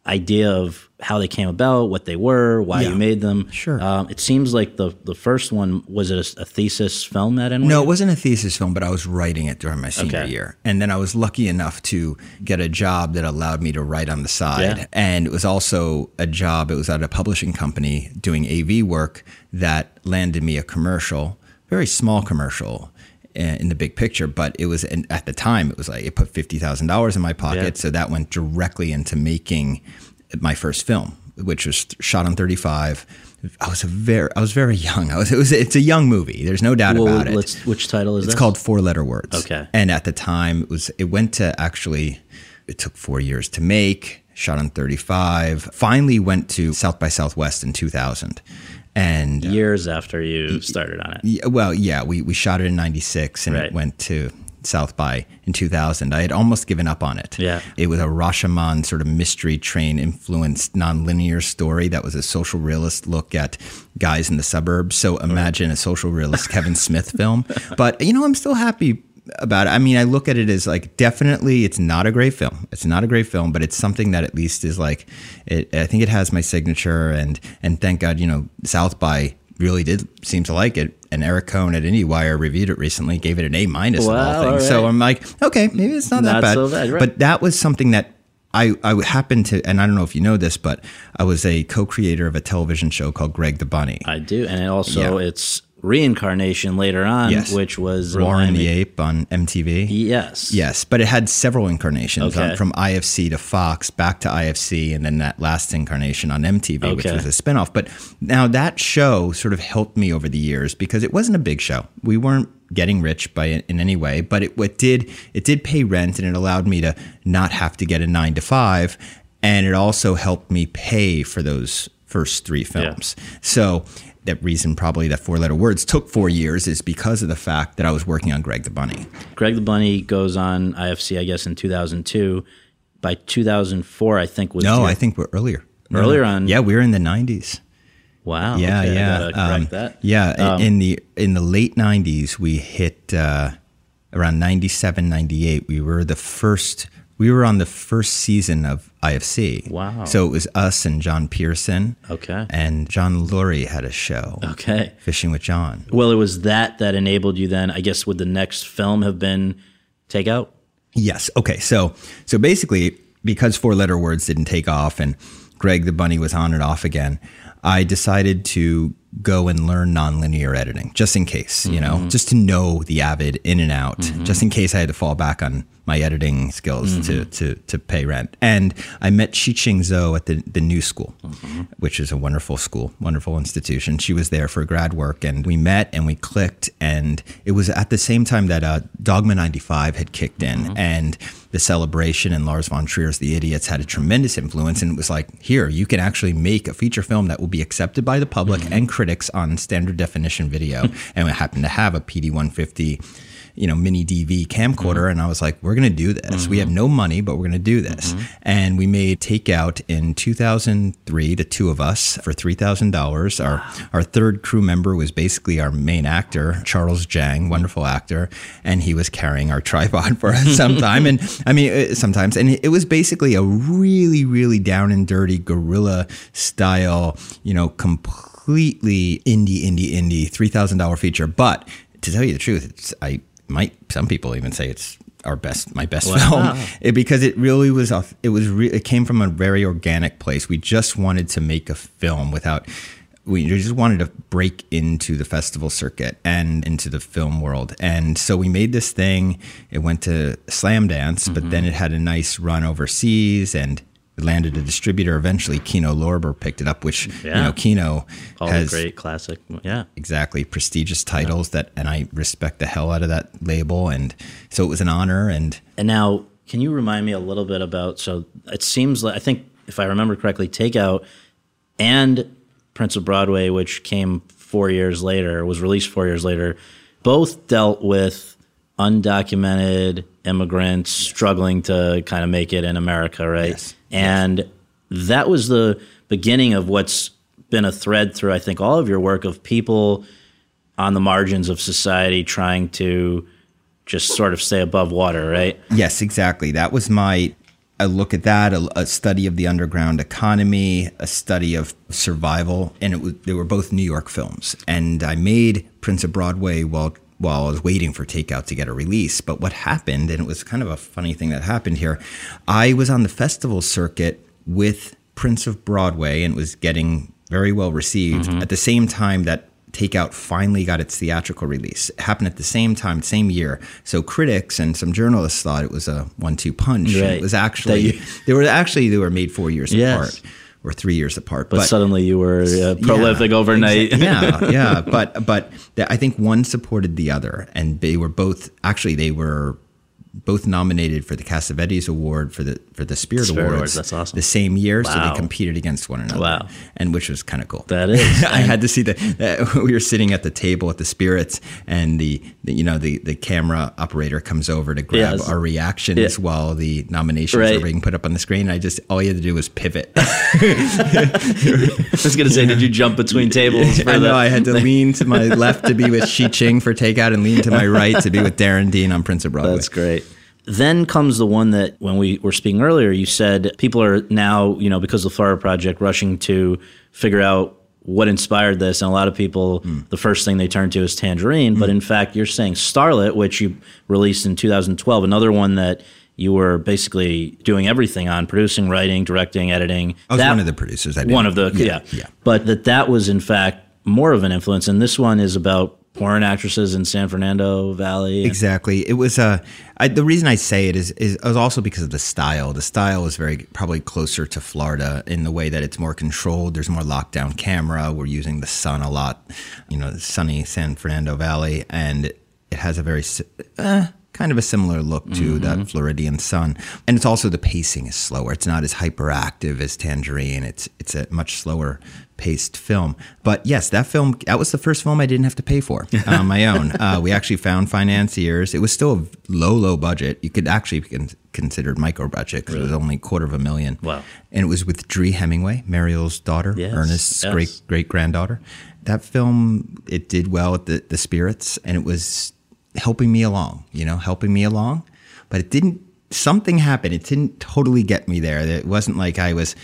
[SPEAKER 1] idea of how they came about, what they were, why yeah. you made them.
[SPEAKER 3] Sure.
[SPEAKER 1] Um, it seems like the the first one was it a, a, thesis film at NYU?
[SPEAKER 3] No, it wasn't a thesis film, but I was writing it during my senior okay. year, and then I was lucky enough to get a job that allowed me to write on the side, yeah. and it was also a job. It was at a publishing company doing AV work that landed me a commercial, very small commercial Eh, in the big picture, but it was at the time it was like it put fifty thousand dollars in my pocket, yeah. so that went directly into making my first film, which was shot on thirty five. I was a very I was very young. [laughs] I was it was it's a young movie. There's no doubt well, about it.
[SPEAKER 1] which title is that
[SPEAKER 3] It's
[SPEAKER 1] this?
[SPEAKER 3] called Four Letter Words.
[SPEAKER 1] Okay.
[SPEAKER 3] And at the time it was it went to actually it took 4 years to make, shot on 35. Finally went to South by Southwest in 2000 and
[SPEAKER 1] years after you started on it.
[SPEAKER 3] Well, yeah, we we shot it in '96 and right. it went to South by in 2000. I had almost given up on it.
[SPEAKER 1] Yeah.
[SPEAKER 3] It was a Rashomon sort of mystery train influenced nonlinear story that was a social realist look at guys in the suburbs. So imagine a social realist Kevin Smith film. [laughs] But you know, I'm still happy about it. I mean, I look at it as like definitely it's not a great film. It's not a great film, but it's something that at least is like it, I think it has my signature and and thank God, you know, South by really did seem to like it. And Eric Kohn at IndieWire reviewed it recently, gave it an A minus wow, of all things. Right. So I'm like, okay, maybe it's not, not that bad. So bad right. But that was something that I, I happened to, and I don't know if you know this, but I was a co-creator of a television show called Greg the Bunny.
[SPEAKER 1] I do, and it also yeah. it's reincarnation later on,
[SPEAKER 3] yes.
[SPEAKER 1] which was
[SPEAKER 3] Warren the Ape on MTV.
[SPEAKER 1] Yes,
[SPEAKER 3] yes, but it had several incarnations uh, okay. on, from IFC to Fox, back to IFC, and then that last incarnation on MTV, okay. which was a spinoff. But now that show sort of helped me over the years because it wasn't a big show. We weren't getting rich by it in any way, but it, it did it did pay rent and it allowed me to not have to get a nine to five, and it also helped me pay for those first three films. Yeah. So that reason probably that four letter words took four years is because of the fact that I was working on Greg the Bunny.
[SPEAKER 1] Greg the Bunny goes on IFC, I guess, in 2002. By 2004, I think was
[SPEAKER 3] no, your, I think we're earlier.
[SPEAKER 1] Earlier on,
[SPEAKER 3] yeah, we were in the 90s.
[SPEAKER 1] Wow.
[SPEAKER 3] Yeah,
[SPEAKER 1] okay,
[SPEAKER 3] yeah.
[SPEAKER 1] Um, that.
[SPEAKER 3] Yeah, um, in the in the late 90s, we hit uh, around 97, 98. We were the first we were on the first season of IFC.
[SPEAKER 1] Wow.
[SPEAKER 3] So it was us and John Pierson.
[SPEAKER 1] Okay.
[SPEAKER 3] And John Lurie had a show.
[SPEAKER 1] Okay.
[SPEAKER 3] Fishing with John.
[SPEAKER 1] Well, it was that that enabled you then, I guess, would the next film have been Takeout?
[SPEAKER 3] Yes. Okay. So so basically, because four letter words didn't take off and Greg the Bunny was on and off again, I decided to go and learn nonlinear editing just in case, you know, mm-hmm. just to know the Avid in and out, mm-hmm. just in case I had to fall back on my editing skills mm-hmm. to, to, to pay rent. And I met Shih-Ching Tsou at the, the New School, mm-hmm. which is a wonderful school, wonderful institution. She was there for grad work and we met and we clicked. And it was at the same time that uh, Dogma 95 had kicked in mm-hmm. and the celebration and Lars von Trier's The Idiots had a tremendous influence. And it was like, here, you can actually make a feature film that will be accepted by the public mm-hmm. and critics on standard definition video. [laughs] and we happened to have a PD 150 you know, mini DV camcorder. Mm-hmm. And I was like, we're going to do this. Mm-hmm. We have no money, but we're going to do this. Mm-hmm. And we made Takeout in 2003, the two of us, for $3,000. Our, our third crew member was basically our main actor, Charles Jang, wonderful actor. And he was carrying our tripod for [laughs] us sometime. and I mean, uh, sometimes. And it was basically a really, really down and dirty guerrilla style, you know, completely indie, indie, indie, $3,000 feature. But to tell you the truth, it's, I, might some people even say it's our best, my best wow. film, it, because it really was. It was. Re, it came from a very organic place. We just wanted to make a film without. We just wanted to break into the festival circuit and into the film world, and so we made this thing. It went to Slamdance, mm-hmm. but then it had a nice run overseas, and landed a distributor. Eventually, Kino Lorber picked it up, which yeah. you know Kino
[SPEAKER 1] All has great classic, yeah,
[SPEAKER 3] exactly prestigious titles yeah. that, and I respect the hell out of that label, and so it was an honor. And
[SPEAKER 1] and now, can you remind me a little bit about? So it seems like I think if I remember correctly, Takeout and Prince of Broadway, which came four years later, was released four years later, both dealt with undocumented immigrants struggling to kind of make it in America, right? Yes. And that was the beginning of what's been a thread through, I think, all of your work of people on the margins of society trying to just sort of stay above water, right?
[SPEAKER 3] Yes, exactly. That was my a look at that, a, a, study of the underground economy, a study of survival, and it was they were both New York films. And I made Prince of Broadway while while I was waiting for Takeout to get a release. But what happened, and it was kind of a funny thing that happened here, I was on the festival circuit with Prince of Broadway and it was getting very well received mm-hmm. at the same time that Takeout finally got its theatrical release. It happened at the same time, same year. So critics and some journalists thought it was a one-two punch. Right. It was actually they were actually they were made four years yes. apart or three years apart.
[SPEAKER 1] But, but suddenly you were uh, prolific
[SPEAKER 3] yeah,
[SPEAKER 1] overnight.
[SPEAKER 3] yeah, [laughs] yeah. But but I think one supported the other, and they were both actually they were both nominated for the Cassavetes Award for the for the Spirit, Spirit Awards. Awards.
[SPEAKER 1] That's awesome.
[SPEAKER 3] The same year, wow. so they competed against one another.
[SPEAKER 1] Wow,
[SPEAKER 3] and which was kind of cool.
[SPEAKER 1] That is. [laughs]
[SPEAKER 3] I had to see that. [laughs] we were sitting at the table at the Spirits, and the, the, you know the the camera operator comes over to grab yes. our reactions yeah. while the nominations right. are being put up on the screen. I just all you had to do was pivot. [laughs]
[SPEAKER 1] I was going to say, did you jump between tables?
[SPEAKER 3] I know. I had to lean to my left to be with Shih-Ching for Takeout, and lean to my right to be with Darren Dean on Prince of Broadway.
[SPEAKER 1] That's great. Then comes the one that when we were speaking earlier, you said people are now, you know, because of the Florida Project, rushing to figure out what inspired this. And a lot of people, mm. the first thing they turn to is Tangerine. Mm. But in fact, you're saying Starlet, which you released in 2012, another one that you were basically doing everything on producing, writing, directing, editing.
[SPEAKER 3] I was that, one of the producers. I
[SPEAKER 1] did. One of the, yeah, yeah. yeah. But that that was in fact more of an influence. And this one is about porn actresses in San Fernando Valley.
[SPEAKER 3] Exactly. It was uh, the reason I say it is is also because of the style. The style is very probably closer to Florida in the way that it's more controlled. There's more lockdown camera. We're using the sun a lot. You know, sunny San Fernando Valley, and it has a very uh, kind of a similar look to mm-hmm. that Floridian sun. And it's also the pacing is slower. It's not as hyperactive as Tangerine. It's it's a much slower paced film. But yes, that film that was the first film I didn't have to pay for on [laughs] my own. Uh, we actually found financiers. It was still a low, low budget. You could actually be considered micro budget because really? it was only a quarter of a million.
[SPEAKER 1] Wow!
[SPEAKER 3] And it was with Dree Hemingway, Mariel's daughter, yes. Ernest's yes. great great granddaughter. That film it did well at the the Spirits, and it was helping me along. You know, helping me along, but it didn't. Something happened. It didn't totally get me there. It wasn't like I was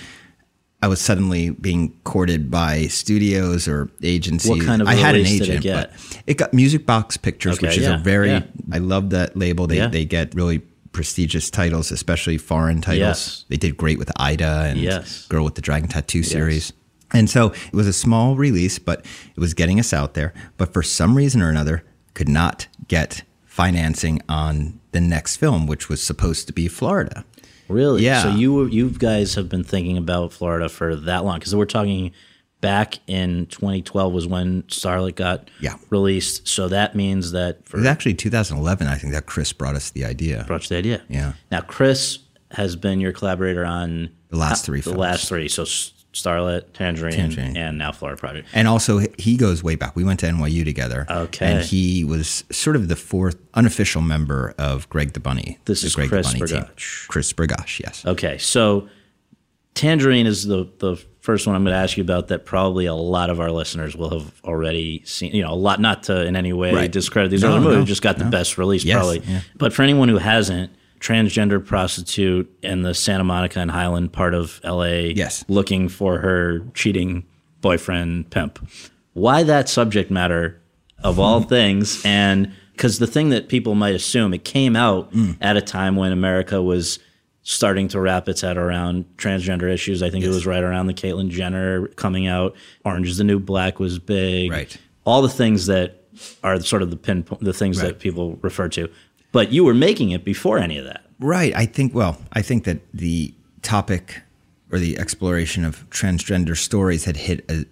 [SPEAKER 3] I was suddenly being courted by studios or agencies.
[SPEAKER 1] What kind of I had an agent, it
[SPEAKER 3] but it got Music Box Pictures, okay, which is yeah, a very yeah. I love that label. They yeah. they get really prestigious titles, especially foreign titles. Yes. They did great with Ida and yes. Girl with the Dragon Tattoo series. Yes. And so it was a small release, but it was getting us out there. But for some reason or another, could not get financing on the next film, which was supposed to be Florida.
[SPEAKER 1] Really?
[SPEAKER 3] Yeah.
[SPEAKER 1] So you you guys have been thinking about Florida for that long because we're talking back in 2012 was when Starlet got
[SPEAKER 3] yeah.
[SPEAKER 1] released. So that means that
[SPEAKER 3] for, it was actually 2011. I think that Chris brought us the idea.
[SPEAKER 1] Brought the idea.
[SPEAKER 3] Yeah.
[SPEAKER 1] Now Chris has been your collaborator on
[SPEAKER 3] the last three.
[SPEAKER 1] The
[SPEAKER 3] films.
[SPEAKER 1] last three. So Starlet, Tangerine, Tangerine, and now Florida Project.
[SPEAKER 3] And also, he goes way back. We went to NYU together.
[SPEAKER 1] Okay.
[SPEAKER 3] And he was sort of the fourth unofficial member of Greg the Bunny.
[SPEAKER 1] This is
[SPEAKER 3] Greg
[SPEAKER 1] Chris
[SPEAKER 3] the
[SPEAKER 1] Bunny Bergoch.
[SPEAKER 3] Team. Chris Bergoch, yes.
[SPEAKER 1] Okay. So Tangerine is the, the first one I'm going to ask you about that probably a lot of our listeners will have already seen. You know, a lot, not to in any way right. discredit these no, other movies, no, just got no. the best release yes, probably. Yeah. But for anyone who hasn't, transgender prostitute in the Santa Monica and Highland part of LA.
[SPEAKER 3] Yes.
[SPEAKER 1] Looking for her cheating boyfriend pimp. Why that subject matter of all [laughs] things? And because the thing that people might assume it came out mm. at a time when America was starting to wrap its head around transgender issues. I think yes. it was right around the Caitlyn Jenner coming out. Orange is the New Black was big.
[SPEAKER 3] Right.
[SPEAKER 1] All the things that are sort of the pin, the things right. that people refer to. But you were making it before any of that.
[SPEAKER 3] Right. I think. Well, I think that the topic or the exploration of transgender stories had hit a,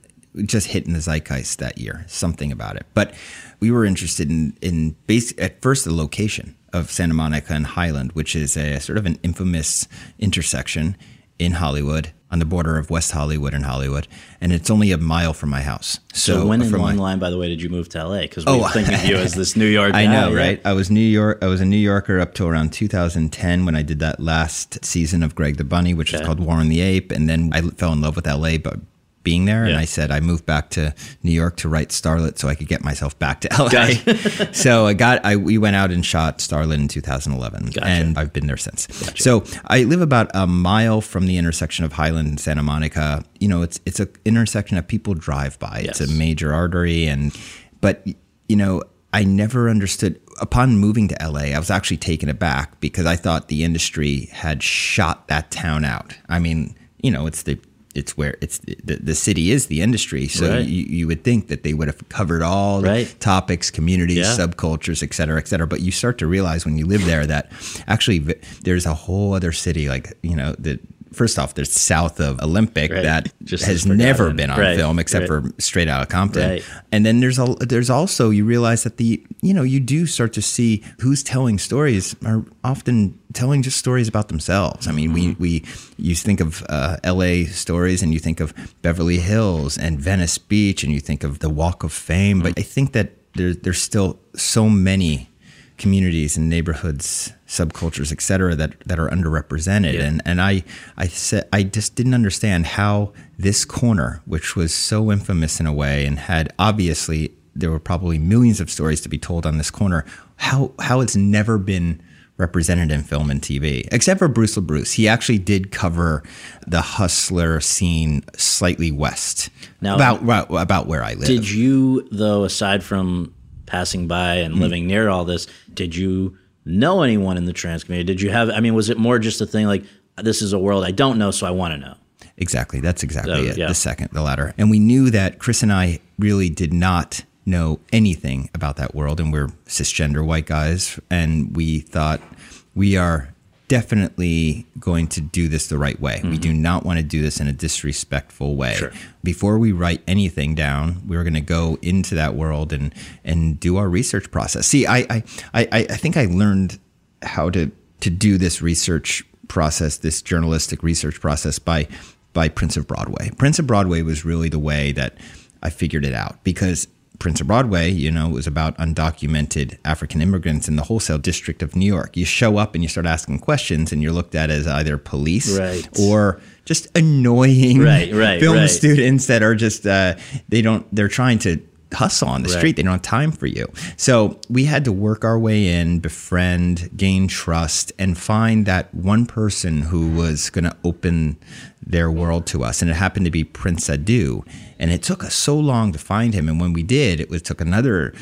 [SPEAKER 3] just hit in the zeitgeist that year. Something about it. But we were interested in in base at first the location of Santa Monica and Highland, which is a sort of an infamous intersection in Hollywood on the border of West Hollywood and Hollywood, and it's only a mile from my house.
[SPEAKER 1] So, so when in my, line, by the way, did you move to LA? Because we oh, think of you as this New [laughs] York. Guy,
[SPEAKER 3] I know, right? I was New York. I was a New Yorker up to around 2010 when I did that last season of Greg the Bunny, which okay. is called Warren the Ape, and then I fell in love with LA, but being there. Yeah. And I said I moved back to New York to write Starlet so I could get myself back to [laughs] LA. Gotcha. [laughs] so I got I we went out and shot Starlet in 2011, gotcha. and I've been there since. Gotcha. So I live about a mile from the intersection of Highland and Santa Monica. You know, it's it's an intersection that people drive by. Yes. It's a major artery, and but you know. I never understood. Upon moving to LA, I was actually taken aback because I thought the industry had shot that town out. I mean, you know, it's the it's where it's the, the city is the industry. So right. you, you would think that they would have covered all right. the topics, communities, yeah. subcultures, et cetera, et cetera. But you start to realize when you live there that actually there's a whole other city, like, you know, that first off, there's south of Olympic right. that Just has never been on right. film except right. for Straight Outta Compton. And then there's a, there's also you realize that the you know you do start to see who's telling stories are often telling just stories about themselves. I mean, mm-hmm. we we you think of uh, L.A. stories and you think of Beverly Hills and Venice Beach and you think of the Walk of Fame, mm-hmm. but I think that there's there's still so many communities and neighborhoods, subcultures, et cetera, that, that are underrepresented. Yeah. And, and I, I said, I just didn't understand how this corner, which was so infamous in a way and had obviously, there were probably millions of stories to be told on this corner, how, how it's never been represented in film and TV, except for Bruce LaBruce. He actually did cover the hustler scene slightly west, now, about about where I live.
[SPEAKER 1] Did you, though, aside from passing by and mm living near all this, did you know anyone in the trans community? Did you have? I mean, was it more just a thing like this is a world I don't know, so I want to know?
[SPEAKER 3] Exactly. That's exactly so, it. Yeah. The second, the latter. And we knew that Chris and I really did not know anything about that world, and we're cisgender white guys, and we thought we are definitely going to do this the right way. Mm-hmm. We do not want to do this in a disrespectful way. Sure. Before we write anything down, we're going to go into that world and and do our research process. See, I I I, I think I learned how to to do this research process, this journalistic research process by by Prince of Broadway. Prince of Broadway was really the way that I figured it out because Prince of Broadway, you know, was about undocumented African immigrants in the wholesale district of New York. You show up and you start asking questions, and you're looked at as either police right. or just annoying right, right, [laughs] film students that are just uh, they don't they're trying to hustle on the street. They don't have time for you. So we had to work our way in, befriend, gain trust, and find that one person who was going to open their world to us. And it happened to be Prince Adu. And it took us so long to find him. And when we did, it was, took another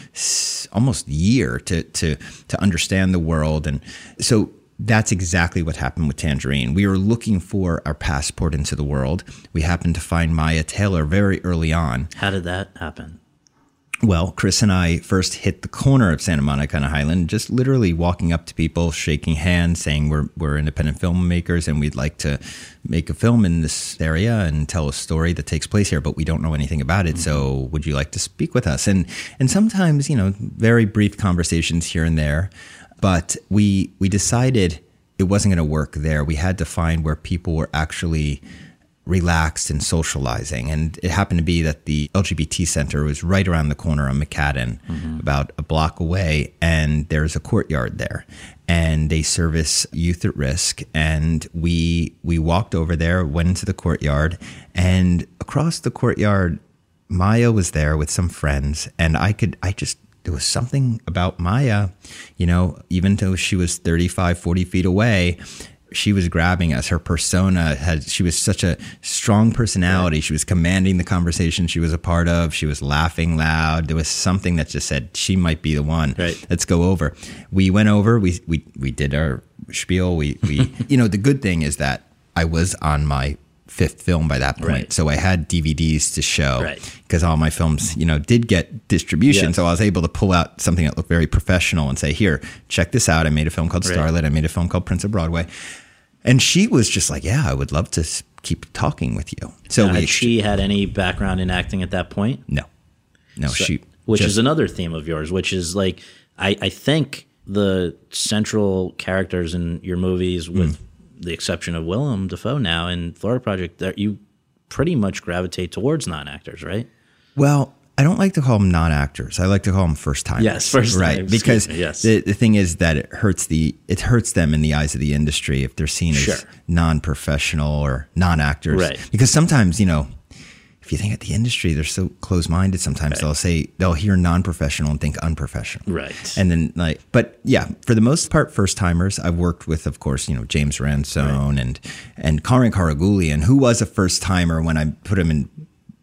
[SPEAKER 3] almost year to, to, to understand the world. And so that's exactly what happened with Tangerine. We were looking for our passport into the world. We happened to find Maya Taylor very early on.
[SPEAKER 1] How did that happen?
[SPEAKER 3] Well, Chris and I first hit the corner of Santa Monica and Highland, just literally walking up to people, shaking hands, saying we're we're independent filmmakers and we'd like to make a film in this area and tell a story that takes place here, but we don't know anything about it. Mm-hmm. So, would you like to speak with us? And and sometimes, you know, very brief conversations here and there, but we we decided it wasn't going to work there. We had to find where people were actually relaxed and socializing. And it happened to be that the LGBT center was right around the corner on McCadden, mm-hmm. about a block away, and there's a courtyard there. And they service youth at risk. And we we walked over there, went into the courtyard, and across the courtyard, Maya was there with some friends, and I could I just there was something about Maya, you know, even though she was 35, 40 feet away, she was grabbing us. Her persona had she was such a strong personality. She was commanding the conversation she was a part of. She was laughing loud. There was something that just said she might be the one.
[SPEAKER 1] Right.
[SPEAKER 3] Let's go over. We went over. We we we did our spiel. We we [laughs] you know the good thing is that I was on my fifth film by that point. Right. So I had DVDs to show because right. all my films, you know, did get distribution. So I was able to pull out something that looked very professional and say, "Here, check this out. I made a film called right. Starlet. I made a film called Prince of Broadway." And she was just like, "Yeah, I would love to keep talking with you."
[SPEAKER 1] So now, had she had any background in acting at that point?
[SPEAKER 3] No, no. So, she,
[SPEAKER 1] which just, is another theme of yours, which is like, I, I think the central characters in your movies, with mm the exception of Willem Dafoe now in Florida Project, that you pretty much gravitate towards non actors, right?
[SPEAKER 3] Well, I don't like to call them non-actors. I like to call them first timers.
[SPEAKER 1] Yes, first
[SPEAKER 3] right. Because yes. the, the thing is that it hurts the it hurts them in the eyes of the industry if they're seen sure. as non-professional or non-actors.
[SPEAKER 1] Right.
[SPEAKER 3] Because sometimes you know if you think at the industry, they're so close minded. Sometimes right. they'll say they'll hear non professional and think unprofessional.
[SPEAKER 1] Right.
[SPEAKER 3] And then like, but yeah, for the most part, first timers. I've worked with, of course, you know James Ransone right. and and Karren Karagulian, who was a first timer when I put him in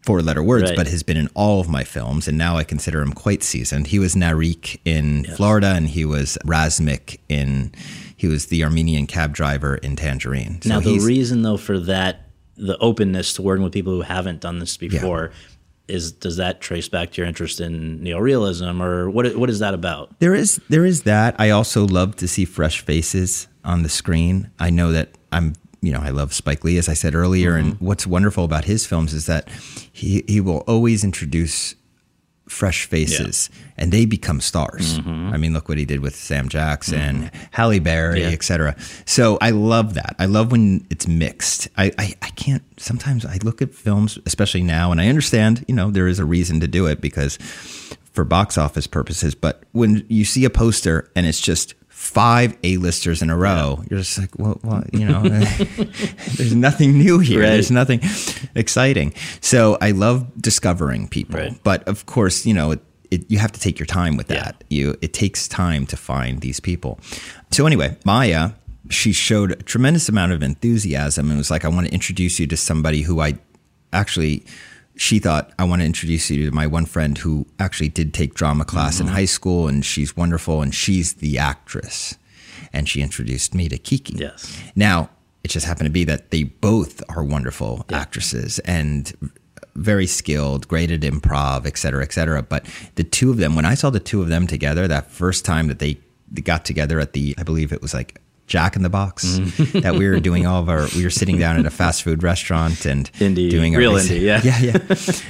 [SPEAKER 3] four letter words, right. but has been in all of my films, and now I consider him quite seasoned. He was Narik in yes. Florida, and he was Razmik in. He was the Armenian cab driver in Tangerine.
[SPEAKER 1] So now the reason though for that the openness to working with people who haven't done this before yeah. is does that trace back to your interest in neorealism or what what is that about
[SPEAKER 3] there is there is that i also love to see fresh faces on the screen i know that i'm you know i love spike lee as i said earlier mm-hmm. and what's wonderful about his films is that he he will always introduce fresh faces yeah. and they become stars. Mm-hmm. I mean, look what he did with Sam Jackson, mm-hmm. Halle Berry, yeah. etc. So I love that. I love when it's mixed. I, I, I can't, sometimes I look at films, especially now, and I understand, you know, there is a reason to do it because for box office purposes, but when you see a poster and it's just five A-listers in a row. Yeah. You're just like, well, well you know, [laughs] there's nothing new here. Right. There's nothing exciting. So I love discovering people, right. but of course, you know, it, it, you have to take your time with that. Yeah. You, it takes time to find these people. So anyway, Maya, she showed a tremendous amount of enthusiasm and was like, I want to introduce you to somebody who I actually she thought, I want to introduce you to my one friend who actually did take drama class mm-hmm. in high school, and she's wonderful, and she's the actress. And she introduced me to Kiki.
[SPEAKER 1] Yes.
[SPEAKER 3] Now, it just happened to be that they both are wonderful yeah. actresses and very skilled, great at improv, et cetera, et cetera. But the two of them, when I saw the two of them together, that first time that they, they got together at the, I believe it was like Jack in the Box mm. [laughs] that we were doing all of our. We were sitting down at a fast food restaurant and
[SPEAKER 1] indie,
[SPEAKER 3] doing
[SPEAKER 1] real indie, yeah,
[SPEAKER 3] yeah, yeah.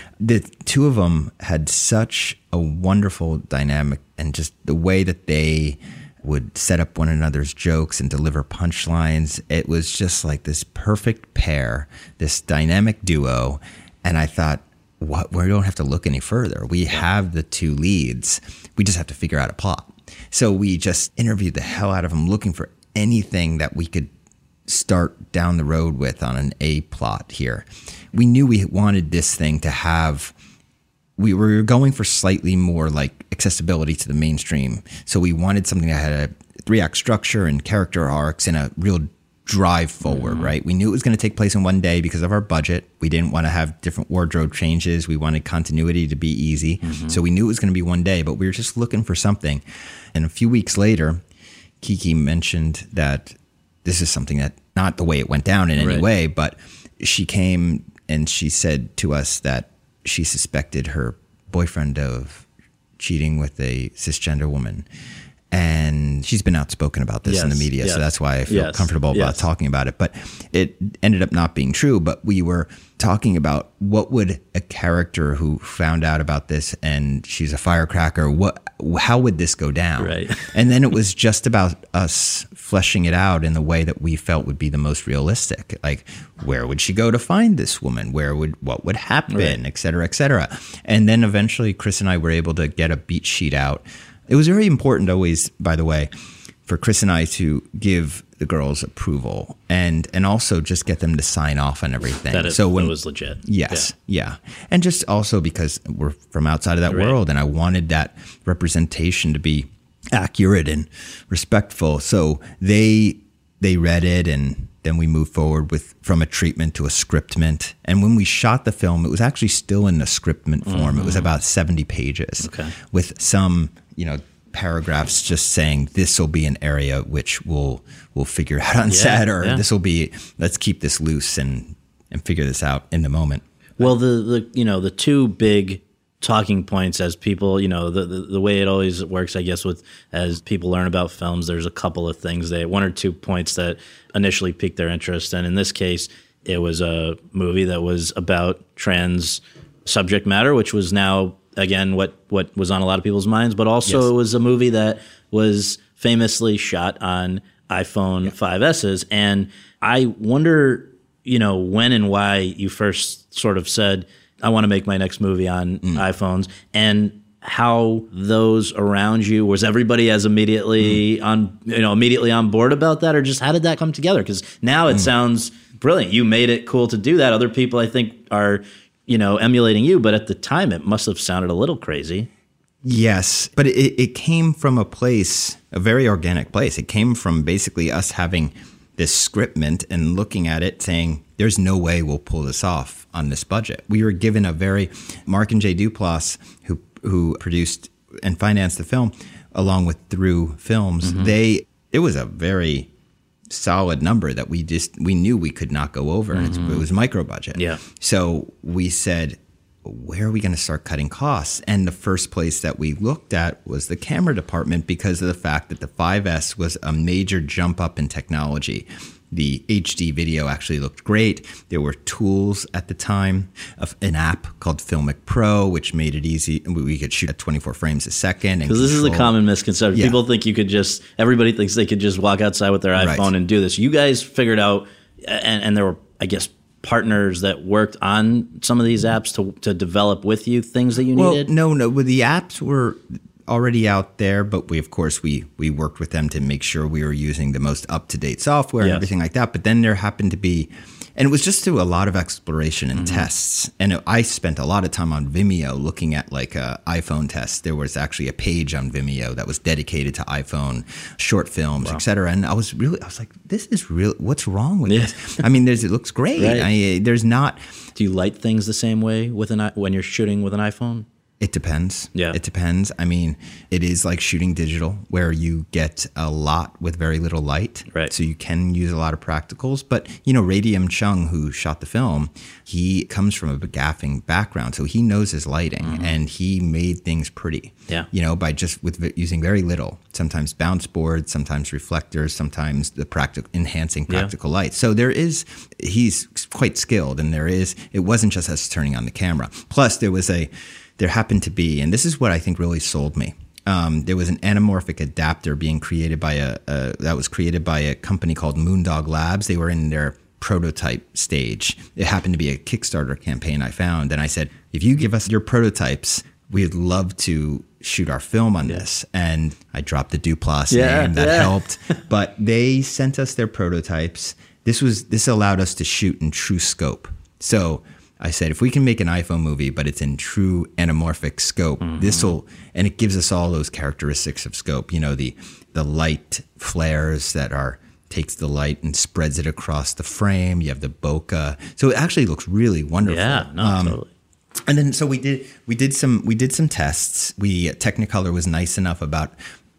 [SPEAKER 3] [laughs] the two of them had such a wonderful dynamic, and just the way that they would set up one another's jokes and deliver punchlines. It was just like this perfect pair, this dynamic duo, and I thought. What, we don't have to look any further. We have the two leads. We just have to figure out a plot. So we just interviewed the hell out of them, looking for anything that we could start down the road with on an A plot here. We knew we wanted this thing to have we were going for slightly more like accessibility to the mainstream. So we wanted something that had a three act structure and character arcs and a real drive forward, mm-hmm. right? We knew it was going to take place in one day because of our budget. We didn't want to have different wardrobe changes. We wanted continuity to be easy. Mm-hmm. So we knew it was going to be one day, but we were just looking for something. And a few weeks later, Kiki mentioned that this is something that not the way it went down in any right. way, but she came and she said to us that she suspected her boyfriend of cheating with a cisgender woman. And she's been outspoken about this yes, in the media, yes, so that's why I feel yes, comfortable about talking about it. But it ended up not being true. But we were talking about what would a character who found out about this and she's a firecracker what how would this go down
[SPEAKER 1] right [laughs]
[SPEAKER 3] and then it was just about us fleshing it out in the way that we felt would be the most realistic like where would she go to find this woman where would what would happen right. et cetera et cetera and then eventually chris and i were able to get a beat sheet out it was very important always by the way for chris and i to give the girls' approval and and also just get them to sign off on everything.
[SPEAKER 1] That is, so when it was legit.
[SPEAKER 3] Yes, yeah. yeah. and just also because we're from outside of that right. world, and I wanted that representation to be accurate and respectful. So they they read it and then we moved forward with from a treatment to a scriptment. And when we shot the film, it was actually still in a scriptment form. Mm-hmm. It was mm-hmm. about 70 pages okay. with some, you know, paragraphs just saying this will be an area which we'll we'll figure out on yeah, set or yeah. this will be let's keep this loose and and figure this out in the moment.
[SPEAKER 1] Well, the the you know, the two big talking points as people you know the, the, the way it always works i guess with as people learn about films there's a couple of things that one or two points that initially piqued their interest and in this case it was a movie that was about trans subject matter which was now again what what was on a lot of people's minds but also yes. it was a movie that was famously shot on iphone yeah. 5s's and i wonder you know when and why you first sort of said I want to make my next movie on mm. iPhones. And how those around you was everybody as immediately mm. on you know immediately on board about that? Or just how did that come together? Because now it mm. sounds brilliant. You made it cool to do that. Other people i think are you know emulating you but at the time it must have sounded a little crazy.
[SPEAKER 3] Yes but it, it came from a place a very organic place. It came from basically us having this scriptment and looking at it saying there's no way we'll pull this off on this budget. We were given a very Mark and Jay Duplass, who who produced and financed the film, along with Through Films. Mm-hmm. They it was a very solid number that we just we knew we could not go over, mm-hmm. and it was micro budget.
[SPEAKER 1] Yeah.
[SPEAKER 3] So we said, where are we going to start cutting costs? And the first place that we looked at was the camera department because of the fact that the 5S was a major jump up in technology the HD video actually looked great. There were tools at the time of an app called Filmic Pro, which made it easy. We could shoot at 24 frames a second.
[SPEAKER 1] Because this is a common misconception. Yeah. People think you could just, everybody thinks they could just walk outside with their iPhone right. and do this. You guys figured out, and, and there were, I guess, partners that worked on some of these apps to, to develop with you things that you well, needed?
[SPEAKER 3] No, no. Well, the apps were already out there, but we of course we we worked with them to make sure we were using the most up to date software yes. and everything like that. But then there happened to be, and it was just through a lot of exploration and mm-hmm. tests. And I spent a lot of time on Vimeo looking at like a iPhone test. There was actually a page on Vimeo that was dedicated to iPhone short films, wow. etc. And I was really I was like, this is real. What's wrong with yeah. this? I mean, there's it looks great. Right. I, there's not.
[SPEAKER 1] Do you light things the same way with an when you're shooting with an iPhone?
[SPEAKER 3] It depends.
[SPEAKER 1] Yeah.
[SPEAKER 3] It depends. I mean, it is like shooting digital where you get a lot with very little light.
[SPEAKER 1] Right.
[SPEAKER 3] So you can use a lot of practicals. But, you know, Radium Cheung, who shot the film, he comes from a gaffing background. So he knows his lighting mm-hmm. and he made things pretty.
[SPEAKER 1] Yeah.
[SPEAKER 3] You know, by just with using very little, sometimes bounce boards, sometimes reflectors, sometimes the practical enhancing practical yeah. light. So there is, he's quite skilled and there is, it wasn't just us turning on the camera. Plus, there was a, there happened to be, and this is what I think really sold me. Um, there was an anamorphic adapter being created by a, a, that was created by a company called Moondog Labs. They were in their prototype stage. It happened to be a Kickstarter campaign I found, and I said, if you give us your prototypes, we'd love to shoot our film on this. And I dropped the Duplass yeah, name that yeah. helped, [laughs] but they sent us their prototypes. This was this allowed us to shoot in true scope. So I said, if we can make an iPhone movie, but it's in true anamorphic scope, mm-hmm. this will, and it gives us all those characteristics of scope. You know, the the light flares that are takes the light and spreads it across the frame. You have the bokeh, so it actually looks really wonderful.
[SPEAKER 1] Yeah, no, um, totally.
[SPEAKER 3] And then so we did we did some we did some tests. We Technicolor was nice enough about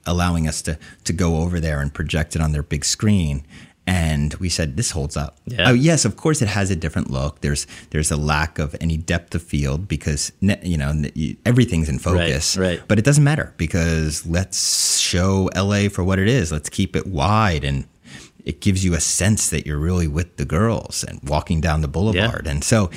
[SPEAKER 3] allowing us to to go over there and project it on their big screen and we said this holds up.
[SPEAKER 1] Yeah.
[SPEAKER 3] Oh, yes, of course it has a different look. There's there's a lack of any depth of field because you know everything's in focus.
[SPEAKER 1] Right, right.
[SPEAKER 3] But it doesn't matter because let's show LA for what it is. Let's keep it wide and it gives you a sense that you're really with the girls and walking down the boulevard. Yeah. And so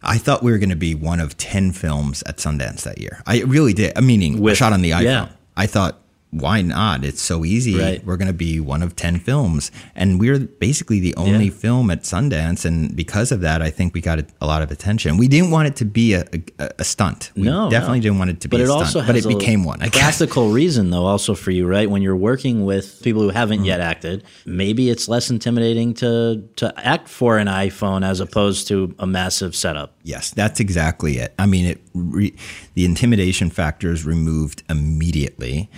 [SPEAKER 3] I thought we were going to be one of 10 films at Sundance that year. I really did. Meaning, with, shot on the iPhone. Yeah. I thought why not? It's so easy.
[SPEAKER 1] Right.
[SPEAKER 3] We're going to be one of 10 films. And we're basically the only yeah. film at Sundance. And because of that, I think we got a, a lot of attention. We didn't want it to be a, a, a stunt. We
[SPEAKER 1] no,
[SPEAKER 3] definitely
[SPEAKER 1] no.
[SPEAKER 3] didn't want it to be but a it stunt. but it became one.
[SPEAKER 1] I classical guess. reason, though, also for you, right? When you're working with people who haven't mm-hmm. yet acted, maybe it's less intimidating to, to act for an iPhone as opposed to a massive setup.
[SPEAKER 3] Yes, that's exactly it. I mean, it re, the intimidation factor is removed immediately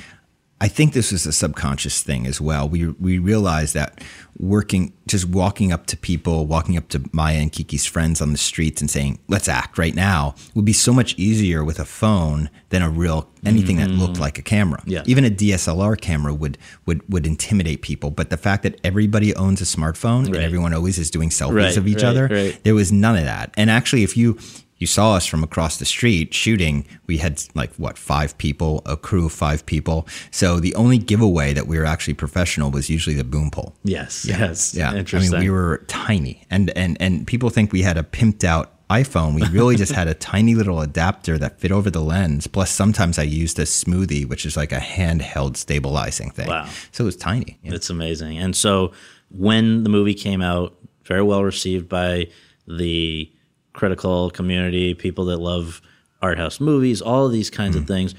[SPEAKER 3] I think this was a subconscious thing as well. We we realized that working, just walking up to people, walking up to Maya and Kiki's friends on the streets and saying, "Let's act right now," would be so much easier with a phone than a real anything mm-hmm. that looked like a camera.
[SPEAKER 1] Yeah.
[SPEAKER 3] Even a DSLR camera would would would intimidate people. But the fact that everybody owns a smartphone right. and everyone always is doing selfies right, of each right, other, there was none of that. And actually, if you you saw us from across the street shooting. We had like what five people, a crew of five people. So the only giveaway that we were actually professional was usually the boom pole.
[SPEAKER 1] Yes,
[SPEAKER 3] yeah.
[SPEAKER 1] yes,
[SPEAKER 3] yeah. I mean, we were tiny, and and and people think we had a pimped out iPhone. We really just had a [laughs] tiny little adapter that fit over the lens. Plus, sometimes I used a smoothie, which is like a handheld stabilizing thing.
[SPEAKER 1] Wow!
[SPEAKER 3] So it was tiny.
[SPEAKER 1] Yeah. It's amazing. And so when the movie came out, very well received by the critical community, people that love art house movies, all of these kinds mm. of things.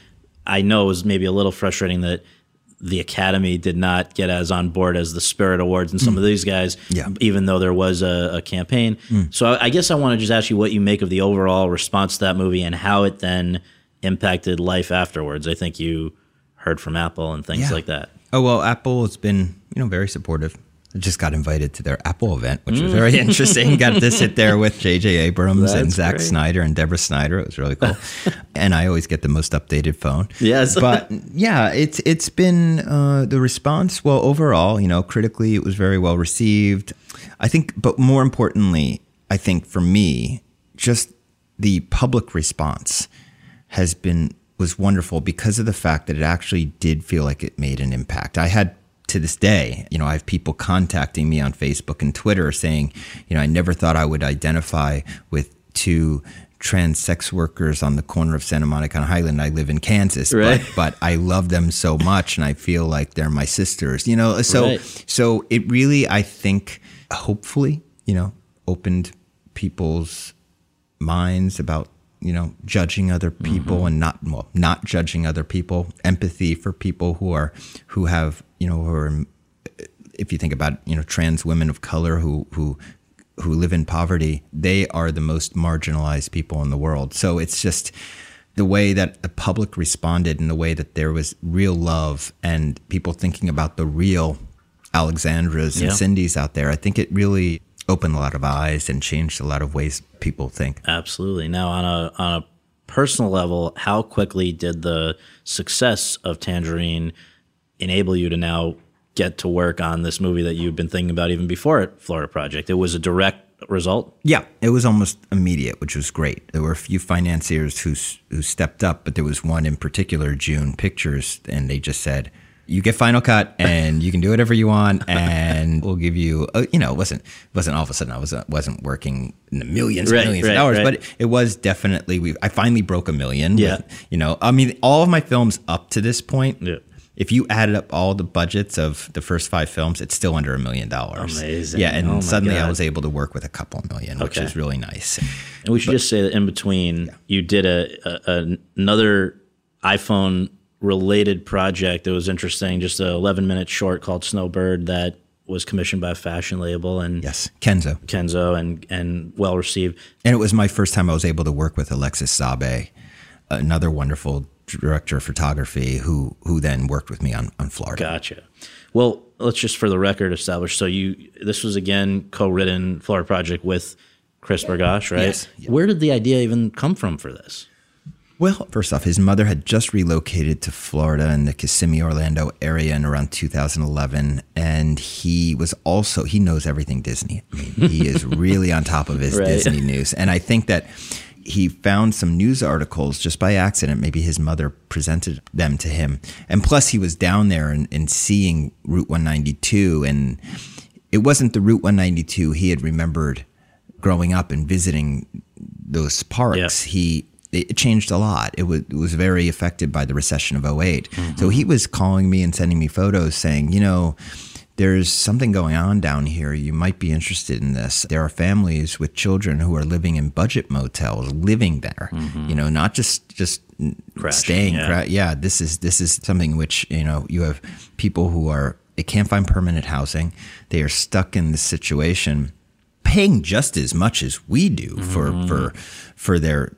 [SPEAKER 1] I know it was maybe a little frustrating that the Academy did not get as on board as the Spirit Awards and some mm. of these guys,
[SPEAKER 3] yeah.
[SPEAKER 1] even though there was a, a campaign. Mm. So I, I guess I want to just ask you what you make of the overall response to that movie and how it then impacted life afterwards. I think you heard from Apple and things yeah. like that.
[SPEAKER 3] Oh well, Apple has been you know very supportive. I just got invited to their Apple event, which was very interesting. got to sit there with [laughs] J.J. Abrams That's and Zack great. Snyder and Deborah Snyder. It was really cool. [laughs] and I always get the most updated phone.
[SPEAKER 1] Yes, [laughs]
[SPEAKER 3] but yeah, it's it's been uh, the response. Well, overall, you know, critically, it was very well received. I think, but more importantly, I think for me, just the public response has been was wonderful because of the fact that it actually did feel like it made an impact. I had to this day, you know, I have people contacting me on Facebook and Twitter saying, you know, I never thought I would identify with two trans sex workers on the corner of Santa Monica and Highland. I live in Kansas, right. but, but I love them so much and I feel like they're my sisters, you know? So, right. so it really, I think, hopefully, you know, opened people's minds about you know judging other people mm-hmm. and not well not judging other people empathy for people who are who have you know who are if you think about you know trans women of color who who who live in poverty they are the most marginalized people in the world so it's just the way that the public responded and the way that there was real love and people thinking about the real Alexandras and Cindy's out there I think it really opened a lot of eyes and changed a lot of ways people think.
[SPEAKER 1] Absolutely. Now, on a on a personal level, how quickly did the success of Tangerine enable you to now get to work on this movie that you've been thinking about even before it, Florida Project? It was a direct result.
[SPEAKER 3] Yeah, it was almost immediate, which was great. There were a few financiers who who stepped up, but there was one in particular, June Pictures, and they just said you get Final Cut and you can do whatever you want, [laughs] and we'll give you. A, you know, it wasn't wasn't all of a sudden I was uh, wasn't working in the millions right, and millions right, of dollars, right. but it was definitely. We I finally broke a million.
[SPEAKER 1] Yeah,
[SPEAKER 3] with, you know, I mean, all of my films up to this point.
[SPEAKER 1] Yeah.
[SPEAKER 3] If you added up all the budgets of the first five films, it's still under a million dollars.
[SPEAKER 1] Amazing.
[SPEAKER 3] Yeah, and oh suddenly God. I was able to work with a couple million, which okay. is really nice.
[SPEAKER 1] And we should but, just say that in between, yeah. you did a, a another iPhone related project that was interesting, just a 11 minute short called Snowbird that was commissioned by a fashion label and
[SPEAKER 3] yes, Kenzo,
[SPEAKER 1] Kenzo, and and well received.
[SPEAKER 3] And it was my first time I was able to work with Alexis Zabé, another wonderful director of photography who who then worked with me on on Florida.
[SPEAKER 1] Gotcha. Well, let's just for the record establish. So you this was again co-written Florida project with Chris Bergoch, right?
[SPEAKER 3] Yes.
[SPEAKER 1] Where did the idea even come from for this?
[SPEAKER 3] Well, first off, his mother had just relocated to Florida in the Kissimmee, Orlando area in around 2011. And he was also, he knows everything Disney. I mean, he is [laughs] really on top of his right. Disney news. And I think that he found some news articles just by accident. Maybe his mother presented them to him. And plus, he was down there and, and seeing Route 192. And it wasn't the Route 192 he had remembered growing up and visiting those parks. Yeah. He it changed a lot. It was, it was very affected by the recession of 8 mm-hmm. So he was calling me and sending me photos saying, you know, there's something going on down here. You might be interested in this. There are families with children who are living in budget motels, living there. Mm-hmm. You know, not just just
[SPEAKER 1] Crashing,
[SPEAKER 3] staying.
[SPEAKER 1] Yeah.
[SPEAKER 3] Cra- yeah, this is this is something which you know you have people who are they can't find permanent housing. They are stuck in this situation, paying just as much as we do for mm-hmm. for for their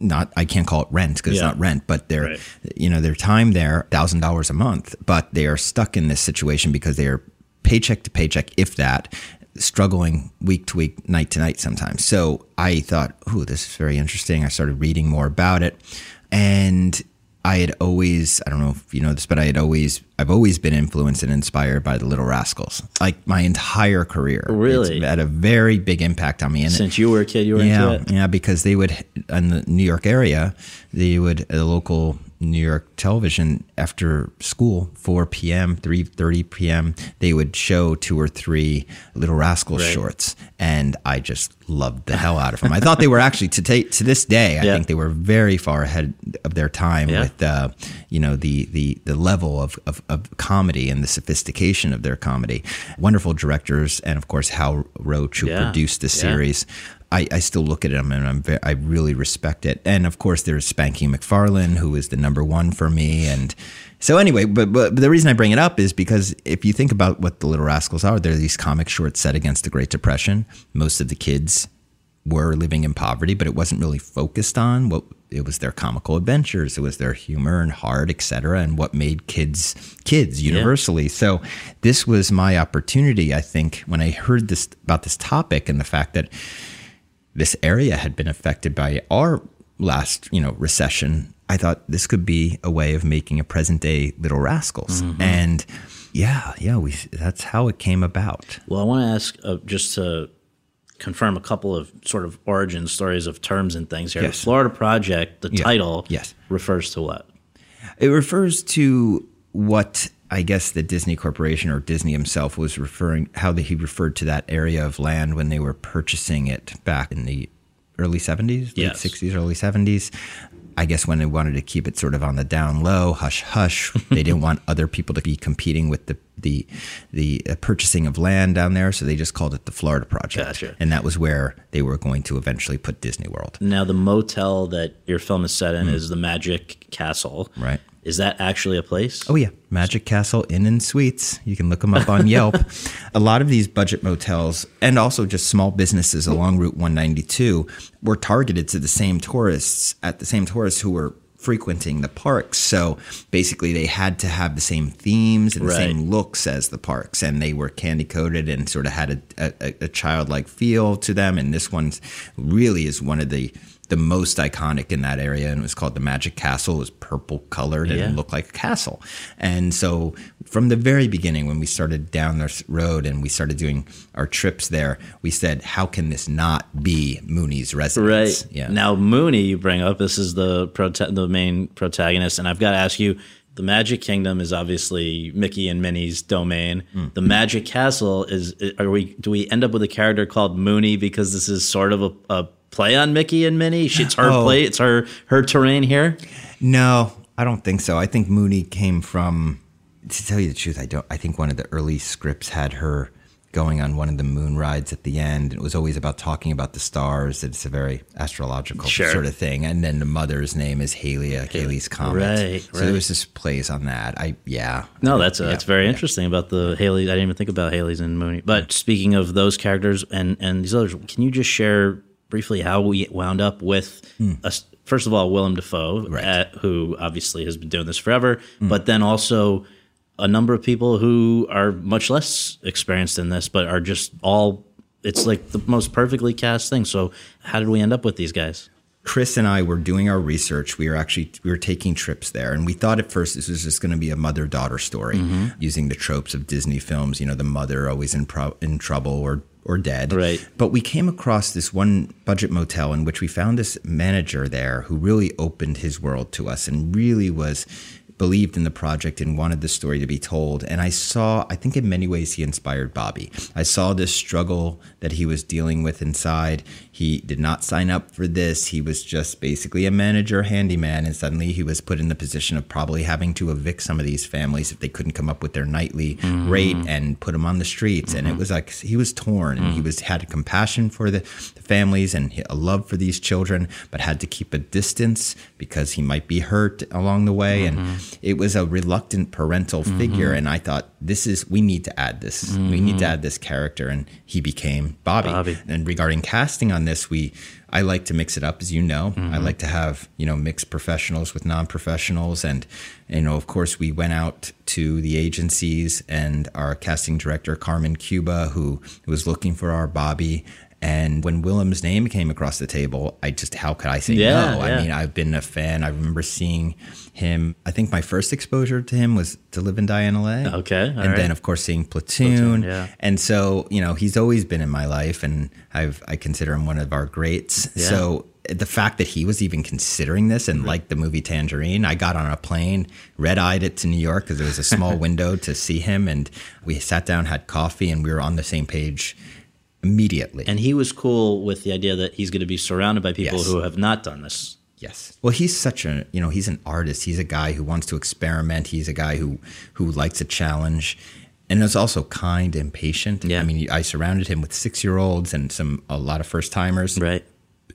[SPEAKER 3] not I can't call it rent because yeah. it's not rent, but their right. you know their time there thousand dollars a month, but they are stuck in this situation because they are paycheck to paycheck, if that, struggling week to week, night to night sometimes. So I thought, oh, this is very interesting. I started reading more about it, and I had always, I don't know if you know this, but I had always, I've always been influenced and inspired by the Little Rascals, like my entire career.
[SPEAKER 1] Really,
[SPEAKER 3] it's had a very big impact on me.
[SPEAKER 1] And Since you were a kid, you were
[SPEAKER 3] yeah,
[SPEAKER 1] into it.
[SPEAKER 3] Yeah, because they would in the New York area, they would a local New York television after school, 4 p.m., 3:30 p.m. They would show two or three Little Rascals right. shorts, and I just loved the hell out of them. I thought they were actually to take to this day. I yeah. think they were very far ahead of their time yeah. with uh, you know the the the level of, of, of comedy and the sophistication of their comedy. Wonderful directors, and of course Hal Roach who yeah. produced the series. I, I still look at him and I'm very, I really respect it. And of course, there's Spanky McFarland, who is the number one for me. And so anyway, but, but the reason I bring it up is because if you think about what the Little Rascals are, they're these comic shorts set against the Great Depression. Most of the kids were living in poverty, but it wasn't really focused on what it was their comical adventures, it was their humor and heart, etc., and what made kids kids universally. Yeah. So this was my opportunity, I think, when I heard this about this topic and the fact that this area had been affected by our last, you know, recession. I thought this could be a way of making a present day Little Rascals, mm-hmm. and yeah, yeah, we that's how it came about.
[SPEAKER 1] Well, I want to ask uh, just to confirm a couple of sort of origin stories of terms and things here. Yes. The Florida Project, the yeah. title,
[SPEAKER 3] yes,
[SPEAKER 1] refers to what?
[SPEAKER 3] It refers to what I guess the Disney Corporation or Disney himself was referring how he referred to that area of land when they were purchasing it back in the early 70s, yes. late 60s, early 70s. I guess when they wanted to keep it sort of on the down low, hush hush, [laughs] they didn't want other people to be competing with the the the uh, purchasing of land down there, so they just called it the Florida Project,
[SPEAKER 1] gotcha.
[SPEAKER 3] and that was where they were going to eventually put Disney World.
[SPEAKER 1] Now, the motel that your film is set in mm. is the Magic Castle,
[SPEAKER 3] right?
[SPEAKER 1] Is that actually a place?
[SPEAKER 3] Oh yeah, Magic Castle Inn and Suites. You can look them up on Yelp. [laughs] a lot of these budget motels and also just small businesses along Route 192 were targeted to the same tourists at the same tourists who were frequenting the parks. So basically, they had to have the same themes and the right. same looks as the parks, and they were candy coated and sort of had a, a, a childlike feel to them. And this one really is one of the the most iconic in that area and it was called the magic castle it was purple colored and yeah. looked like a castle and so from the very beginning when we started down this road and we started doing our trips there we said how can this not be moonee's residence
[SPEAKER 1] right yeah now moonee you bring up this is the prote- the main protagonist and i've got to ask you the Magic Kingdom is obviously Mickey and Minnie's domain. Mm. The Magic Castle is are we do we end up with a character called Moonee because this is sort of a, a play on Mickey and Minnie? It's her oh. play. It's her her terrain here.
[SPEAKER 3] No, I don't think so. I think Moonee came from. To tell you the truth, I don't. I think one of the early scripts had her going on one of the moon rides at the end. It was always about talking about the stars. It's a very astrological sure. sort of thing. And then the mother's name is Halia, Halley's Comet.
[SPEAKER 1] Right,
[SPEAKER 3] so right. there was just plays on that. I yeah.
[SPEAKER 1] No, that's uh, yeah, that's very yeah. interesting about the Halley. I didn't even think about Halley's and Moonee. But speaking of those characters and and these others, can you just share briefly how we wound up with mm. a, first of all Willem Dafoe, right. at, who obviously has been doing this forever, but then also a number of people who are much less experienced in this, but are just all. It's like the most perfectly cast thing. So, how did we end up with these guys?
[SPEAKER 3] Chris and I were doing our research. We were actually we were taking trips there, and we thought at first this was just going to be a mother daughter story, mm-hmm. using the tropes of Disney films. You know, the mother always in pro- in trouble or or dead.
[SPEAKER 1] Right.
[SPEAKER 3] But we came across this one budget motel in which we found this manager there who really opened his world to us and really was believed in the project and wanted the story to be told. And I saw, I think in many ways, he inspired Bobby. I saw this struggle that he was dealing with inside. He did not sign up for this. He was just basically a manager, handyman, and suddenly he was put in the position of probably having to evict some of these families if they couldn't come up with their nightly mm-hmm. rate and put them on the streets. Mm-hmm. And it mm-hmm. was like he was torn, and mm-hmm. he was had compassion for the, the families and a love for these children, but had to keep a distance because he might be hurt along the way. And mm-hmm it was a reluctant parental mm-hmm. figure, and I thought this is we need to add this. We need to add this character, and he became Bobby. Bobby. And regarding casting on this, we I like to mix it up, as you know. Mm-hmm. I like to have you know mixed professionals with non professionals, and you know, of course, we went out to the agencies and our casting director Carmen Cuba, who was looking for our Bobby, and when Willem's name came across the table, I just, how could I say yeah, no? Yeah. I mean, I've been a fan. I remember seeing him. I think my first exposure to him was To Live and Die in LA.
[SPEAKER 1] Okay.
[SPEAKER 3] and right. then, of course, seeing Platoon. Platoon. Yeah. And so, you know, he's always been in my life, and I've, I consider him one of our greats. Yeah. So, the fact that he was even considering this and mm-hmm. liked the movie Tangerine, I got on a plane, red eyed it to New York because there was a small [laughs] window to see him. And we sat down, had coffee, and we were on the same page immediately.
[SPEAKER 1] And he was cool with the idea that he's going to be surrounded by people yes. who have not done this.
[SPEAKER 3] Yes. Well, he's such a, you know, he's an artist. He's a guy who wants to experiment. He's a guy who who likes a challenge and is also kind and patient. Yeah. I mean, I surrounded him with 6-year-olds and some a lot of first-timers.
[SPEAKER 1] Right.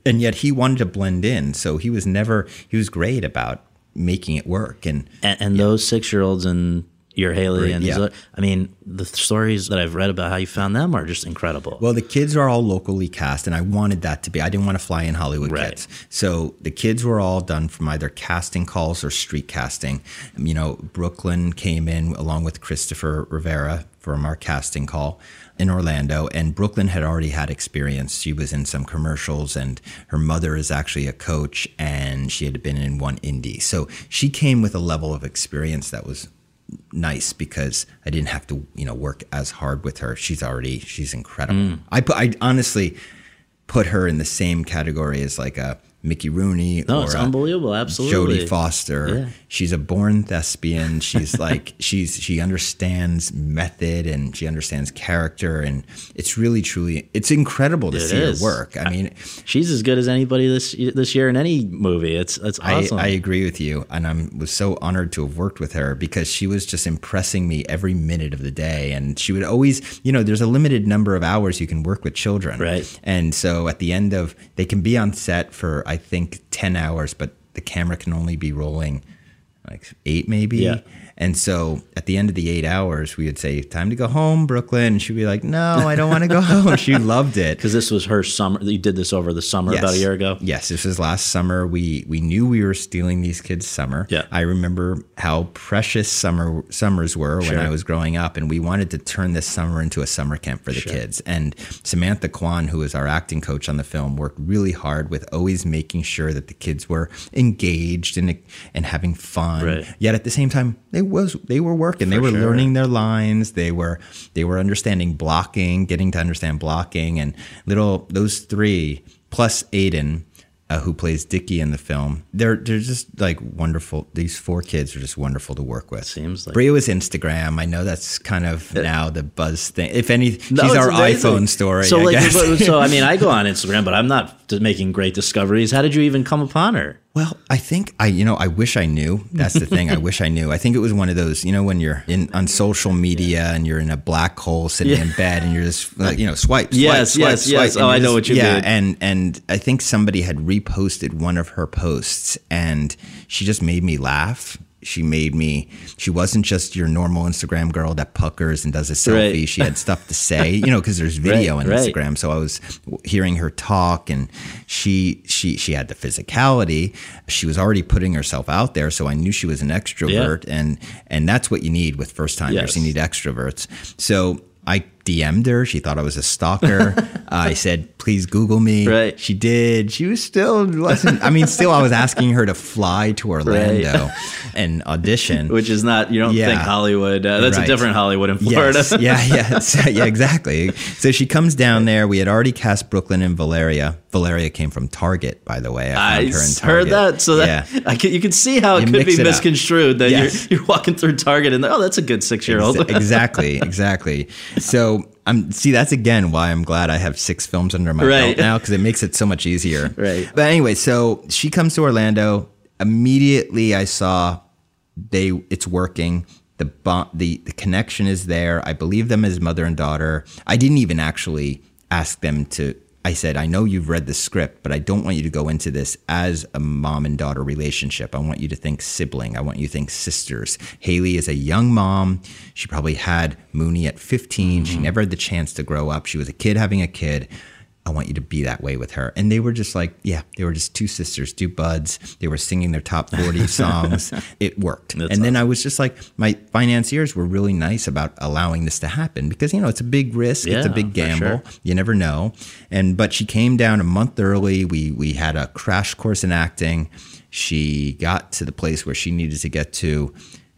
[SPEAKER 3] And yet he wanted to blend in. So he was never he was great about making it work and
[SPEAKER 1] and, and yeah. those 6-year-olds and your Halley and yeah. I mean, the stories that I've read about how you found them are just incredible.
[SPEAKER 3] Well, the kids are all locally cast, and I wanted that to be. I didn't want to fly in Hollywood right. kids, so the kids were all done from either casting calls or street casting. Um, you know, Brooklynn came in along with Christopher Rivera from our casting call in Orlando, and Brooklynn had already had experience. She was in some commercials, and her mother is actually a coach, and she had been in one indie. So she came with a level of experience that was nice because I didn't have to, you know, work as hard with her. She's already she's incredible. Mm. I put I honestly put her in the same category as like a Mickey Rooney
[SPEAKER 1] no, or it's unbelievable. Absolutely.
[SPEAKER 3] Jodie Foster. Yeah. She's a born thespian. She's [laughs] like she's she understands method and she understands character and it's really truly it's incredible to it see is. her work. I mean,
[SPEAKER 1] she's as good as anybody this this year in any movie. It's it's awesome.
[SPEAKER 3] I, I agree with you, and I was so honored to have worked with her because she was just impressing me every minute of the day. And she would always, you know, there's a limited number of hours you can work with children,
[SPEAKER 1] right?
[SPEAKER 3] And so at the end of, they can be on set for I think 10 hours, but the camera can only be rolling like eight maybe. Yeah. And so at the end of the eight hours, we would say, "Time to go home, Brooklynn." And she'd be like, "No, I don't want to go [laughs] home." She loved it
[SPEAKER 1] because this was her summer. You did this over the summer yes. about a year ago.
[SPEAKER 3] Yes, this was last summer. We we knew we were stealing these kids' summer.
[SPEAKER 1] Yeah,
[SPEAKER 3] I remember how precious summer summers were sure. when I was growing up, and we wanted to turn this summer into a summer camp for the sure. kids. And Samantha Quan, who is our acting coach on the film, worked really hard with always making sure that the kids were engaged and and having fun. Right. Yet at the same time, they was they were working. For they were sure. learning their lines. They were they were understanding blocking, getting to understand blocking, and little those three plus Aiden uh, who plays Dickie in the film. They're they're just like wonderful. These four kids are just wonderful to work with.
[SPEAKER 1] Seems like
[SPEAKER 3] Bria was Instagram. I know that's kind of it, now the buzz thing. If any, no, she's our amazing. iPhone story.
[SPEAKER 1] So
[SPEAKER 3] I
[SPEAKER 1] like, so I mean, I go [laughs] on Instagram, but I'm not making great discoveries. How did you even come upon her?
[SPEAKER 3] Well, I think I, you know, I wish I knew. That's the thing. I wish I knew. I think it was one of those, you know, when you're in on social media and you're in a black hole sitting yeah. in bed and you're just like, you know, swipe, swipe,
[SPEAKER 1] yes,
[SPEAKER 3] swipe,
[SPEAKER 1] yes,
[SPEAKER 3] swipe.
[SPEAKER 1] yes. Oh, I know what you
[SPEAKER 3] yeah,
[SPEAKER 1] mean.
[SPEAKER 3] Yeah, and and I think somebody had reposted one of her posts, and she just made me laugh she made me she wasn't just your normal instagram girl that puckers and does a selfie right. she had stuff to say you know because there's [laughs] video right, on right. instagram so i was hearing her talk and she she she had the physicality she was already putting herself out there so i knew she was an extrovert yeah. and and that's what you need with first timers yes. you need extroverts so I DM'd her. She thought I was a stalker. uh, [laughs] I said, please Google me.
[SPEAKER 1] Right.
[SPEAKER 3] She did. She was still wasn't. I mean, still, I was asking her to fly to Orlando right. and audition,
[SPEAKER 1] which is not. You don't yeah. think Hollywood. Uh, that's right. a different Hollywood in Florida.
[SPEAKER 3] Yes. [laughs] yeah, yeah, [laughs] yeah, exactly. So she comes down there. We had already cast Brooklynn and Valeria. Valeria came from Target, by the way.
[SPEAKER 1] I, I heard that. So that yeah. I can, you can see how it you could be misconstrued. Up. That yes. you're, you're walking through Target and oh, that's a good six year old.
[SPEAKER 3] exactly, exactly. So I'm see that's again why I'm glad I have six films under my right. belt now because it makes it so much easier.
[SPEAKER 1] Right.
[SPEAKER 3] But anyway, so she comes to Orlando. Immediately, I saw they it's working. The bond, the the connection is there. I believe them as mother and daughter. I didn't even actually ask them to I said, I know you've read the script, but I don't want you to go into this as a mom and daughter relationship. I want you to think sibling. I want you to think sisters. Halley is a young mom. She probably had Moonee at 15. Mm-hmm. She never had the chance to grow up. She was a kid having a kid. I want you to be that way with her. And they were just like, yeah, they were just two sisters, two buds. They were singing their top 40 [laughs] songs. It worked. That's and awesome. then I was just like, my financiers were really nice about allowing this to happen because, you know, it's a big risk. Yeah, it's a big gamble. Sure. You never know. And, but she came down a month early. We, we had a crash course in acting. She got to the place where she needed to get to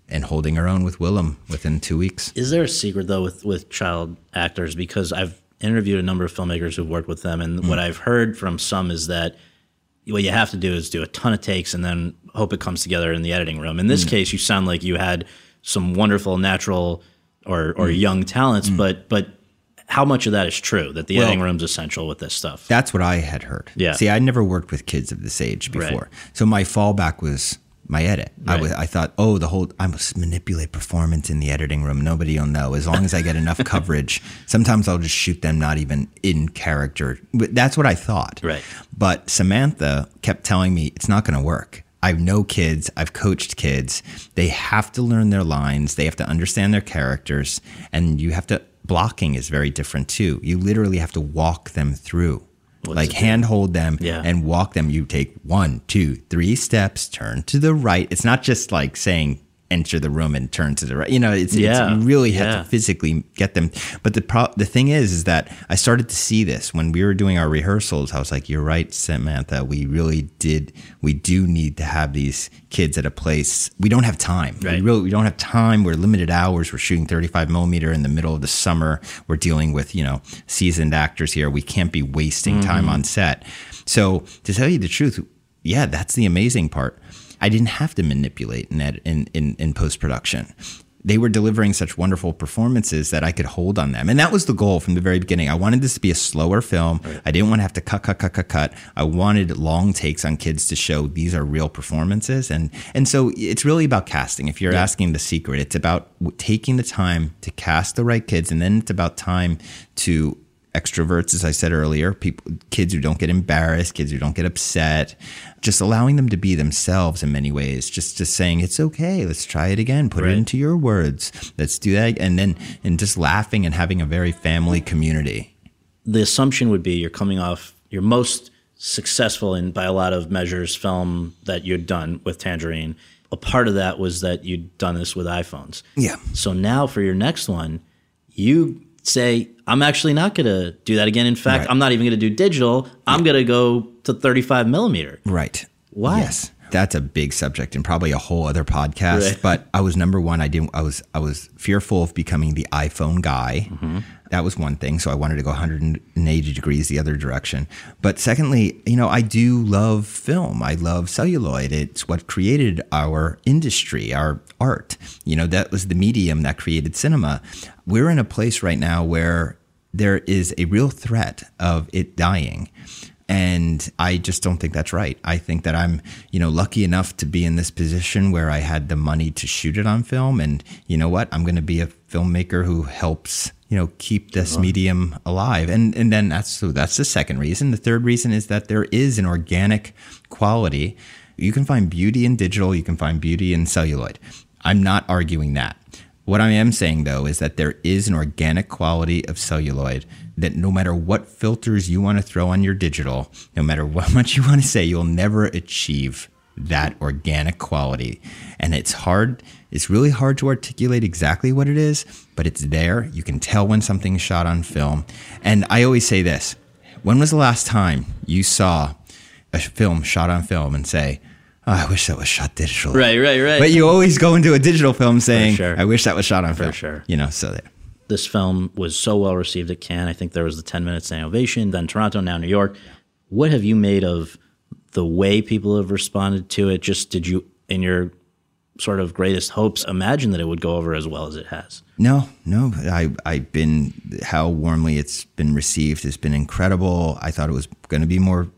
[SPEAKER 3] and holding her own with Willem within two weeks.
[SPEAKER 1] Is there a secret though with, with child actors? Because I've interviewed a number of filmmakers who've worked with them, and mm. what I've heard from some is that what you have to do is do a ton of takes and then hope it comes together in the editing room. In this mm. case, you sound like you had some wonderful natural or or mm. young talents, mm. but but how much of that is true that the well, editing room's essential with this stuff?
[SPEAKER 3] That's what I had heard. Yeah. See, I'd never worked with kids of this age before, right. so my fallback was my edit. Right. I was I thought, oh, the whole I must manipulate performance in the editing room. Nobody will know as long as I get enough [laughs] coverage. Sometimes I'll just shoot them not even in character. That's what I thought.
[SPEAKER 1] Right.
[SPEAKER 3] But Samantha kept telling me it's not going to work. I know kids. I've coached kids. They have to learn their lines. They have to understand their characters, and you have to. Blocking is very different too. You literally have to walk them through What's like handhold them yeah. and walk them. You take one, two, three steps, turn to the right. It's not just like saying enter the room and turn to the right. You know, it's, yeah. it's you really have yeah. to physically get them. But the pro- the thing is, is that I started to see this when we were doing our rehearsals. I was like, "You're right, Samantha. We really did. We do need to have these kids at a place. We don't have time. Right. We really we don't have time. We're limited hours. We're shooting 35 millimeter in the middle of the summer. We're dealing with you know seasoned actors here. We can't be wasting mm-hmm. time on set. So to tell you the truth, yeah, that's the amazing part I didn't have to manipulate in, in, in, in post production. They were delivering such wonderful performances that I could hold on them. And that was the goal from the very beginning. I wanted this to be a slower film. Right. I didn't want to have to cut, cut, cut, cut, cut. I wanted long takes on kids to show these are real performances. And, and so it's really about casting. If you're yeah. asking the secret, it's about taking the time to cast the right kids. And then it's about time to extroverts, as I said earlier, people, kids who don't get embarrassed, kids who don't get upset, just allowing them to be themselves in many ways. Just just saying it's okay. Let's try it again. Put right. it into your words. Let's do that, and then and just laughing and having a very family community.
[SPEAKER 1] The assumption would be you're coming off your most successful in by a lot of measures film that you'd done with Tangerine. A part of that was that you'd done this with iPhones.
[SPEAKER 3] Yeah.
[SPEAKER 1] So now for your next one, you say, I'm actually not going to do that again. In fact, right. I'm not even going to do digital. I'm going to go to 35 millimeter.
[SPEAKER 3] Right.
[SPEAKER 1] Why?
[SPEAKER 3] Yes. That's a big subject and probably a whole other podcast. Right. But I was number one. I didn't. I was. I was fearful of becoming the iPhone guy. Mm-hmm. That was one thing. So I wanted to go 180 degrees the other direction. But secondly, you know, I do love film. I love celluloid. It's what created our industry, our art. You know, that was the medium that created cinema. We're in a place right now where there is a real threat of it dying. And I just don't think that's right. I think that I'm, you know, lucky enough to be in this position where I had the money to shoot it on film. And you know what? I'm going to be a filmmaker who helps you know keep this medium alive. And and then that's so that's the second reason. The third reason is that there is an organic quality. You can find beauty in digital you can find beauty in celluloid. I'm not arguing that. What i am saying though is that there is an organic quality of celluloid that no matter what filters you want to throw on your digital no matter what [laughs] much you want to say you'll never achieve that organic quality. And it's hard it's really hard to articulate exactly what it is, but it's there. You can tell when something's shot on film. And I always say this when was the last time you saw a film shot on film and say, oh, I wish that was shot digitally.
[SPEAKER 1] Right, right, right.
[SPEAKER 3] But you always go into a digital film saying, sure. I wish that was shot on film.
[SPEAKER 1] For sure.
[SPEAKER 3] You know, so there.
[SPEAKER 1] This film was so well received at Cannes. I think there was the 10 minutes standing ovation, then Toronto, now New York. What have you made of the way people have responded to it? Just did you, in your sort of greatest hopes imagine that it would go over as well as it has.
[SPEAKER 3] No, no. I, I've been, how warmly it's been received has been incredible. I thought it was going to be more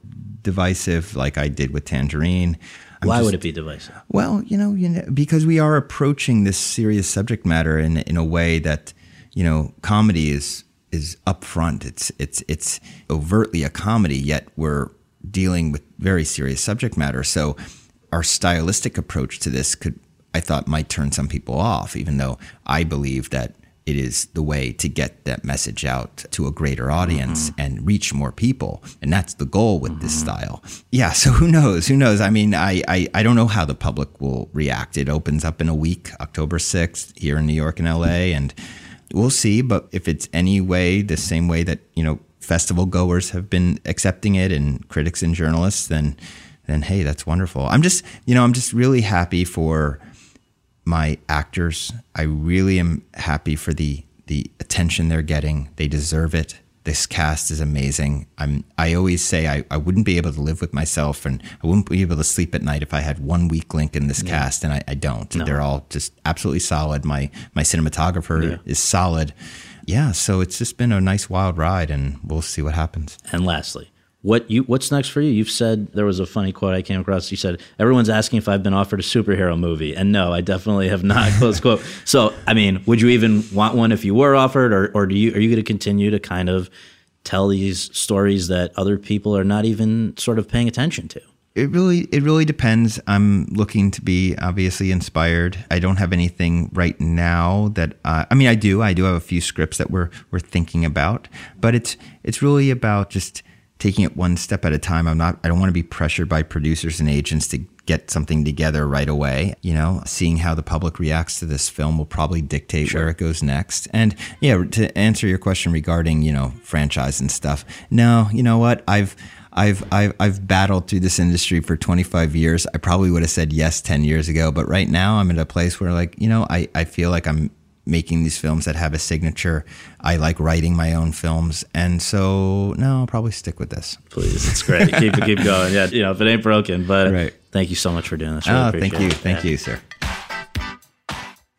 [SPEAKER 3] divisive, like I did with Tangerine.
[SPEAKER 1] I'm Why just, would it be divisive?
[SPEAKER 3] Well, you know, you know, because we are approaching this serious subject matter in in a way that, you know, comedy is is upfront. It's it's it's overtly a comedy, yet we're dealing with very serious subject matter. So our stylistic approach to this could I thought might turn some people off, even though I believe that it is the way to get that message out to a greater audience mm-hmm. and reach more people. And that's the goal with mm-hmm. this style. Yeah, so who knows? Who knows? I mean, I, I, I don't know how the public will react. It opens up in a week, October 6th, here in New York and LA. And we'll see. But if it's any way, the same way that, you know, festival goers have been accepting it and critics and journalists, then then hey, that's wonderful. I'm just, you know, I'm just really happy for my actors. I really am happy for the the attention they're getting. They deserve it. This cast is amazing. I'm I always say I, I wouldn't be able to live with myself and I wouldn't be able to sleep at night if I had one weak link in this yeah. cast and I, I don't. No. They're all just absolutely solid. My my cinematographer yeah. is solid. Yeah, so it's just been a nice wild ride and we'll see what happens.
[SPEAKER 1] And lastly, what you what's next for you? You've said there was a funny quote I came across. You said everyone's asking if I've been offered a superhero movie, and no, I definitely have not. [laughs] close quote. So, I mean, would you even want one if you were offered, or or do you are you going to continue to kind of tell these stories that other people are not even sort of paying attention to?
[SPEAKER 3] It really it really depends. I'm looking to be obviously inspired. I don't have anything right now that uh, I mean I do I do have a few scripts that we're we're thinking about, but it's it's really about just taking it one step at a time. I'm not I don't want to be pressured by producers and agents to get something together right away. You know, seeing how the public reacts to this film will probably dictate sure. where it goes next. And yeah, to answer your question regarding, you know, franchise and stuff. No, you know what? I've I've, I've I've battled through this industry for 25 years. I probably would have said yes 10 years ago, but right now I'm at a place where like, you know, I, I feel like I'm making these films that have a signature. I like writing my own films, and so no, I'll probably stick with this.
[SPEAKER 1] Please, it's great. keep keep going. Yeah, you know, if it ain't broken. But right. thank you so much for doing this.
[SPEAKER 3] Really oh, thank you, it. thank yeah. you, sir.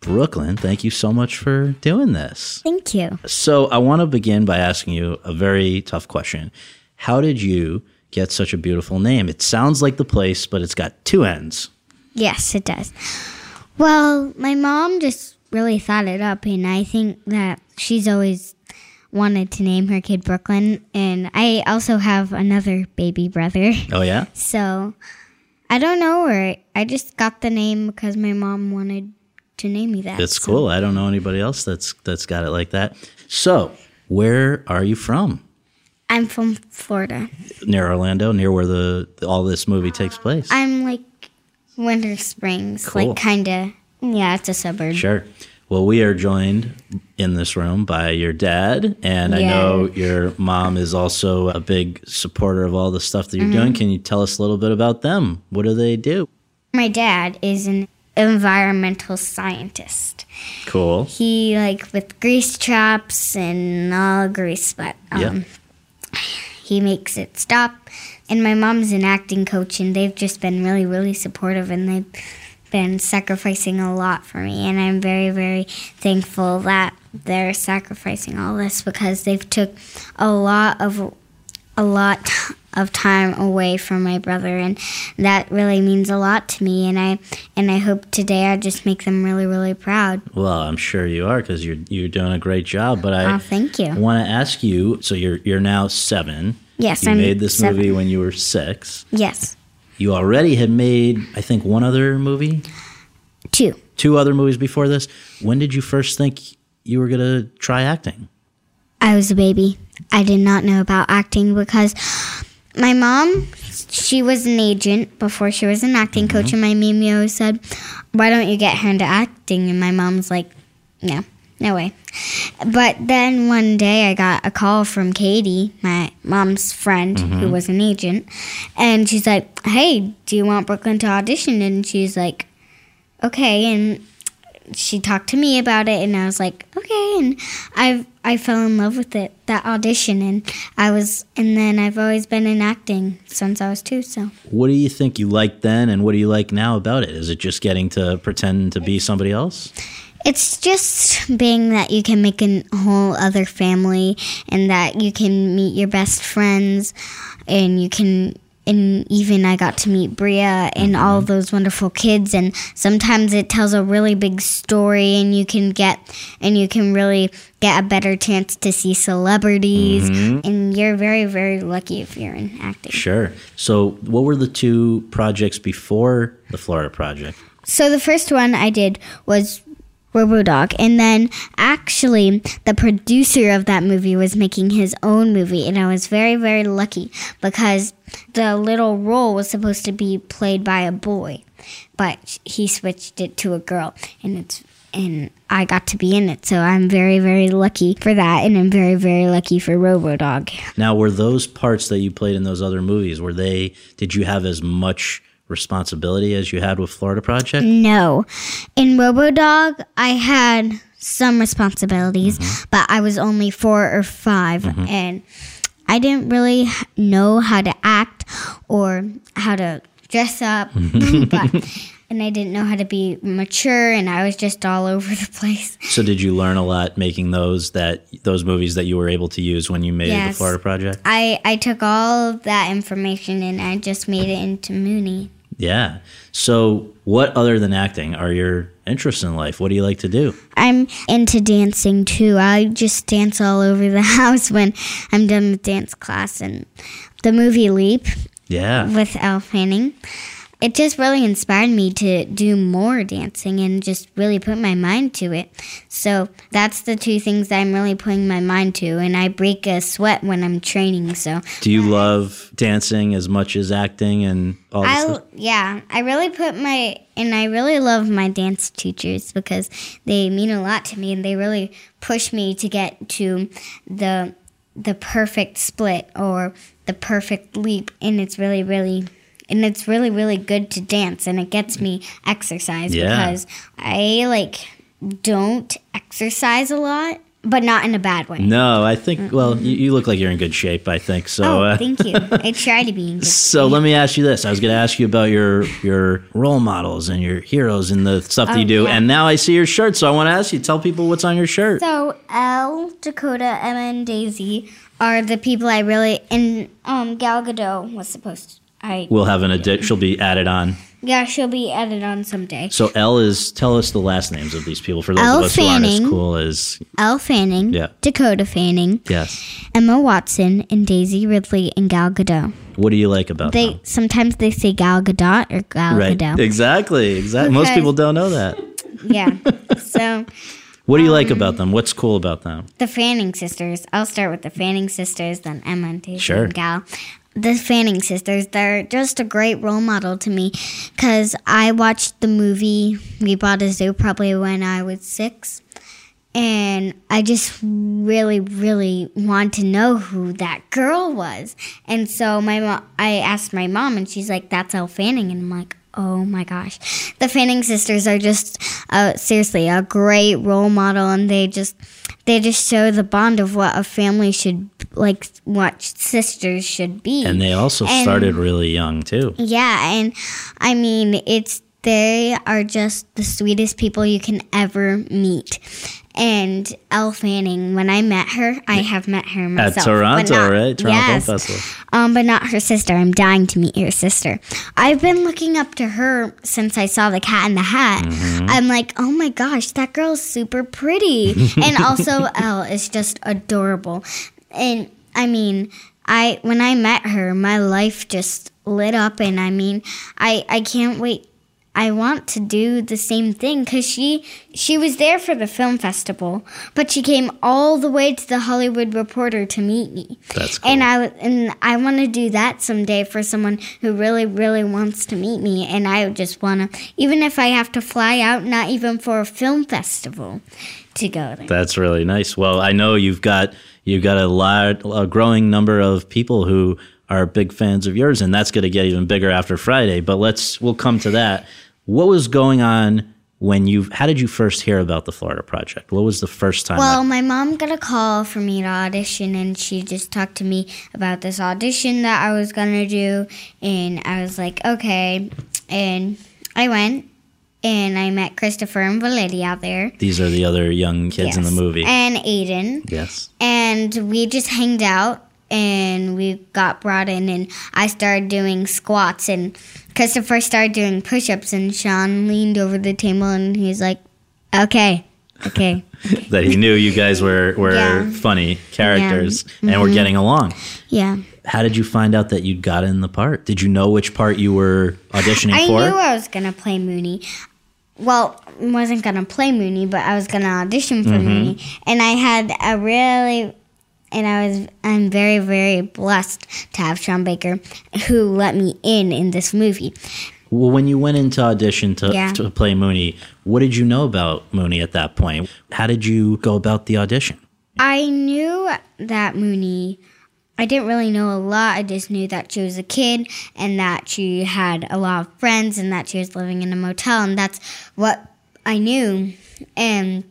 [SPEAKER 1] Brooklynn, thank you so much for doing this.
[SPEAKER 4] Thank you.
[SPEAKER 1] So, I want to begin by asking you a very tough question. How did you get such a beautiful name? It sounds like the place, but it's got two ends.
[SPEAKER 4] Yes, it does. Well, my mom just really thought it up, and I think that she's always wanted to name her kid Brooklynn. And I also have another baby brother. [laughs]
[SPEAKER 1] Oh, yeah?
[SPEAKER 4] So I don't know where I just got the name because my mom wanted to name me that.
[SPEAKER 1] That's so. cool. I don't know anybody else that's that's got it like that. So, where are you from?
[SPEAKER 4] I'm from Florida.
[SPEAKER 1] Near Orlando, near where the all this movie takes place.
[SPEAKER 4] I'm like Winter Springs, cool. like kind of yeah, it's a suburb.
[SPEAKER 1] Sure. Well, we are joined in this room by your dad, and yeah. I know your mom is also a big supporter of all the stuff that you're mm-hmm. doing. Can you tell us a little bit about them? What do they do?
[SPEAKER 4] My dad is an environmental scientist.
[SPEAKER 1] Cool.
[SPEAKER 4] He like with grease traps and all grease, but um, yeah. he makes it stop. And my mom's an acting coach, and they've just been really, really supportive, and they been sacrificing a lot for me and I'm very very thankful that they're sacrificing all this because they've took a lot of a lot of time away from my brother and that really means a lot to me and I and I hope today I just make them really really proud.
[SPEAKER 1] Well, I'm sure you are cuz you're you're doing a great job, but I
[SPEAKER 4] oh, thank you.
[SPEAKER 1] want to ask you so you're you're now 7.
[SPEAKER 4] Yes,
[SPEAKER 1] you
[SPEAKER 4] I'm
[SPEAKER 1] made this
[SPEAKER 4] seven.
[SPEAKER 1] movie when you were 6.
[SPEAKER 4] Yes.
[SPEAKER 1] You already had made, I think, one other movie?
[SPEAKER 4] Two.
[SPEAKER 1] Two other movies before this. When did you first think you were going to try acting?
[SPEAKER 4] I was a baby. I did not know about acting because my mom, she was an agent before she was an acting mm-hmm. coach, and my mimi always said, Why don't you get her into acting? And my mom's like, No no way. But then one day I got a call from Katie, my mom's friend, mm-hmm. who was an agent, and she's like, "Hey, do you want Brooklynn to audition?" And she's like, "Okay." And she talked to me about it, and I was like, "Okay." And I I fell in love with it that audition, and I was, and then I've always been in acting since I was two. So,
[SPEAKER 1] what do you think you liked then, and what do you like now about it? Is it just getting to pretend to be somebody else?
[SPEAKER 4] It's just being that you can make a whole other family and that you can meet your best friends and you can and even I got to meet Bria and mm-hmm. all those wonderful kids. And sometimes it tells a really big story, and you can get and you can really get a better chance to see celebrities. Mm-hmm. And you're very, very lucky if you're in acting.
[SPEAKER 1] Sure. So, what were the two projects before the Florida Project?
[SPEAKER 4] So the first one I did was Robodog. And then actually, the producer of that movie was making his own movie. And I was very, very lucky because the little role was supposed to be played by a boy, but he switched it to a girl. And it's and I got to be in it. So I'm very, very lucky for that, and I'm very, very lucky for Robodog.
[SPEAKER 1] Now, were those parts that you played in those other movies? Were they? Did you have as much responsibility as you had with Florida Project?
[SPEAKER 4] No. In RoboDog, I had some responsibilities, mm-hmm. but I was only four or 5 mm-hmm. and I didn't really know how to act or how to dress up, [laughs] but [laughs] and I didn't know how to be mature and I was just all over the place.
[SPEAKER 1] So did you learn a lot making those that those movies that you were able to use when you made yes. the Florida project?
[SPEAKER 4] I I took all of that information and I just made it into Moonee.
[SPEAKER 1] Yeah. So, what other than acting are your interests in life? What do you like to do?
[SPEAKER 4] I'm into dancing too. I just dance all over the [laughs] house when I'm done with dance class and the movie Leap.
[SPEAKER 1] Yeah.
[SPEAKER 4] With Elle Fanning it just really inspired me to do more dancing and just really put my mind to it. So that's the two things that I'm really putting my mind to, and I break a sweat when I'm training. So,
[SPEAKER 1] do you love dancing as much as acting and all this?
[SPEAKER 4] I, yeah, I really put my and I really love my dance teachers because they mean a lot to me and they really push me to get to the the perfect split or the perfect leap, and it's really really and it's really really good to dance and it gets me exercise yeah. because I like don't exercise a lot but not in a bad way.
[SPEAKER 1] No, I think. Mm-hmm. Well, you, you, look like you're in good shape. I think so.
[SPEAKER 4] Oh, uh, thank you. [laughs] I try to be in good.
[SPEAKER 1] So
[SPEAKER 4] shape.
[SPEAKER 1] let me ask you this: I was going to ask you about your your role models and your heroes and the stuff that you do, yeah. and now I see your shirt. So I want to ask you: tell people what's on your shirt.
[SPEAKER 4] So Elle, Dakota, Emma, and Daisy are the people I really and um, Gal Gadot was supposed to I
[SPEAKER 1] will have an edit. She'll be added on.
[SPEAKER 4] Yeah, she'll be added on someday.
[SPEAKER 1] So Elle is. Tell us the last names of these people for those Elle of us Fanning, who aren't as cool as
[SPEAKER 4] Elle Fanning.
[SPEAKER 1] Yeah.
[SPEAKER 4] Dakota Fanning.
[SPEAKER 1] Yes.
[SPEAKER 4] Emma Watson and Daisy Ridley and Gal Gadot.
[SPEAKER 1] What do you like about
[SPEAKER 4] they?
[SPEAKER 1] Them?
[SPEAKER 4] Sometimes they say Gal Gadot or Gal
[SPEAKER 1] right.
[SPEAKER 4] Gadot.
[SPEAKER 1] Exactly. Exactly. Most people don't know that.
[SPEAKER 4] Yeah. [laughs] So.
[SPEAKER 1] What do you um, like about them? What's cool about them?
[SPEAKER 4] The Fanning sisters. I'll start with the Fanning sisters, then Emma and Daisy
[SPEAKER 1] sure.
[SPEAKER 4] and Gal the Fanning sisters. They're just a great role model to me because I watched the movie We Bought a Zoo probably when I was six. And I just really, really want to know who that girl was. And so my mom, I asked my mom, and she's like, "That's Elle Fanning," and I'm like, Oh my gosh. The Fanning sisters are just uh, seriously a great role model and they just they just show the bond of what a family should like what sisters should be.
[SPEAKER 1] And they also and, started really young too.
[SPEAKER 4] Yeah, and I mean it's they are just the sweetest people you can ever meet and Elle Fanning. When I met her, I have met her myself.
[SPEAKER 1] At Toronto, not, right? Toronto yes, Film Festival.
[SPEAKER 4] Um, but not her sister. I'm dying to meet her sister. I've been looking up to her since I saw the Cat in the Hat. Mm-hmm. I'm like, oh my gosh, that girl's super pretty, [laughs] and also Elle is just adorable. And I mean, I when I met her, my life just lit up, and I mean, I I can't wait I want to do the same thing because she she was there for the film festival, but she came all the way to the Hollywood Reporter to meet me.
[SPEAKER 1] That's cool.
[SPEAKER 4] And I and I want to do that someday for someone who really really wants to meet me. And I just want to, even if I have to fly out, not even for a film festival, to go there.
[SPEAKER 1] That's really nice. Well, I know you've got you've got a lot, a growing number of people who are big fans of yours, and that's going to get even bigger after Friday. But let's we'll come to that. What was going on when you? How did you first hear about the Florida Project? What was the first time?
[SPEAKER 4] Well, that- my mom got a call for me to audition, and she just talked to me about this audition that I was gonna do, and I was like, okay, and I went. And I met Christopher and Valeti out there.
[SPEAKER 1] These are the other young kids yes. in the movie.
[SPEAKER 4] And Aiden.
[SPEAKER 1] Yes.
[SPEAKER 4] And we just hanged out and we got brought in and I started doing squats and Christopher started doing push-ups and Sean leaned over the table and he's like, "Okay, [laughs] okay."
[SPEAKER 1] that he knew you guys were were yeah. funny characters yeah. mm-hmm. and were mm-hmm. getting along.
[SPEAKER 4] Yeah.
[SPEAKER 1] How did you find out that you'd gotten the part? Did you know which part you were auditioning
[SPEAKER 4] I
[SPEAKER 1] for?
[SPEAKER 4] I knew I was gonna play Moonee. Well, wasn't gonna play Moonee, but I was gonna audition for mm-hmm. Moonee, and I had a really and I was I'm very very blessed to have Sean Baker who let me in in this movie.
[SPEAKER 1] Well, when you went into audition to, yeah. to play Moonee, what did you know about Moonee at that point? How did you go about the audition?
[SPEAKER 4] I knew that Moonee. I didn't really know a lot. I just knew that she was a kid and that she had a lot of friends and that she was living in a motel, and that's what I knew. And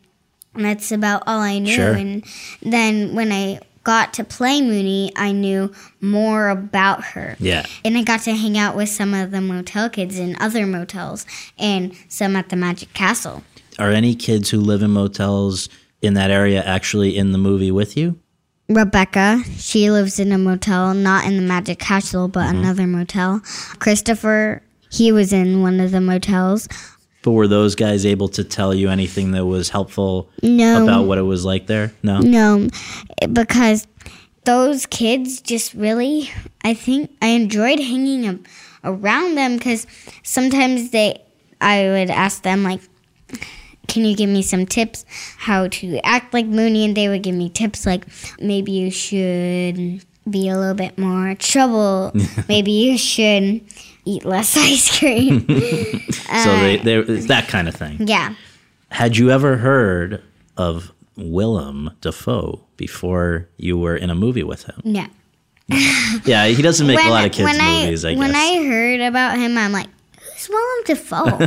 [SPEAKER 4] that's about all I knew.
[SPEAKER 1] Sure.
[SPEAKER 4] And then when I got to play Moonee, I knew more about her.
[SPEAKER 1] Yeah.
[SPEAKER 4] And I got to hang out with some of the motel kids in other motels and some at the Magic Castle.
[SPEAKER 1] Are any kids who live in motels in that area actually in the movie with you?
[SPEAKER 4] Rebecca, she lives in a motel, not in the Magic Castle, but mm-hmm. another motel. Christopher, he was in one of the motels.
[SPEAKER 1] But were those guys able to tell you anything that was helpful
[SPEAKER 4] no.
[SPEAKER 1] about what it was like there? No.
[SPEAKER 4] No, because those kids just really, I think I enjoyed hanging around them because sometimes they, I would ask them like, can you give me some tips how to act like Moonee? And they would give me tips like maybe you should be a little bit more trouble. [laughs] maybe you should eat less [laughs] ice cream. [laughs]
[SPEAKER 1] so they, uh, they, that kind of thing.
[SPEAKER 4] Yeah.
[SPEAKER 1] Had you ever heard of Willem Dafoe before you were in a movie with him?
[SPEAKER 4] No. [laughs]
[SPEAKER 1] yeah, he doesn't make when, a lot of kids movies. I,
[SPEAKER 4] I
[SPEAKER 1] guess.
[SPEAKER 4] When I heard about him, I'm like, who's Willem Dafoe?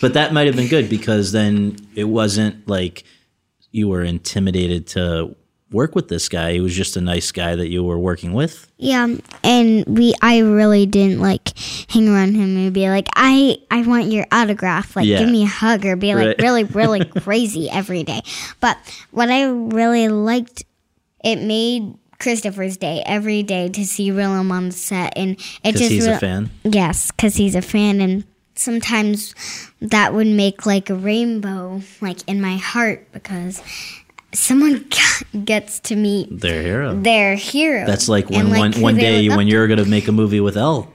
[SPEAKER 1] but that might have been good because then it wasn't like you were intimidated to work with this guy. He was just a nice guy that you were working with.
[SPEAKER 4] Yeah, and we I really didn't like hang around him and be like, I I want your autograph, like yeah. give me a hug or be like right. really really [laughs] crazy every day. But what I really liked, it made Christopher's day every day to see Willem on the set, and it just
[SPEAKER 1] he's re- a fan.
[SPEAKER 4] Yes, because he's a fan, and sometimes that would make like a rainbow like in my heart because someone gets to meet
[SPEAKER 1] their hero.
[SPEAKER 4] Their hero.
[SPEAKER 1] That's like when like one, one day when you're going to make a movie with Elle.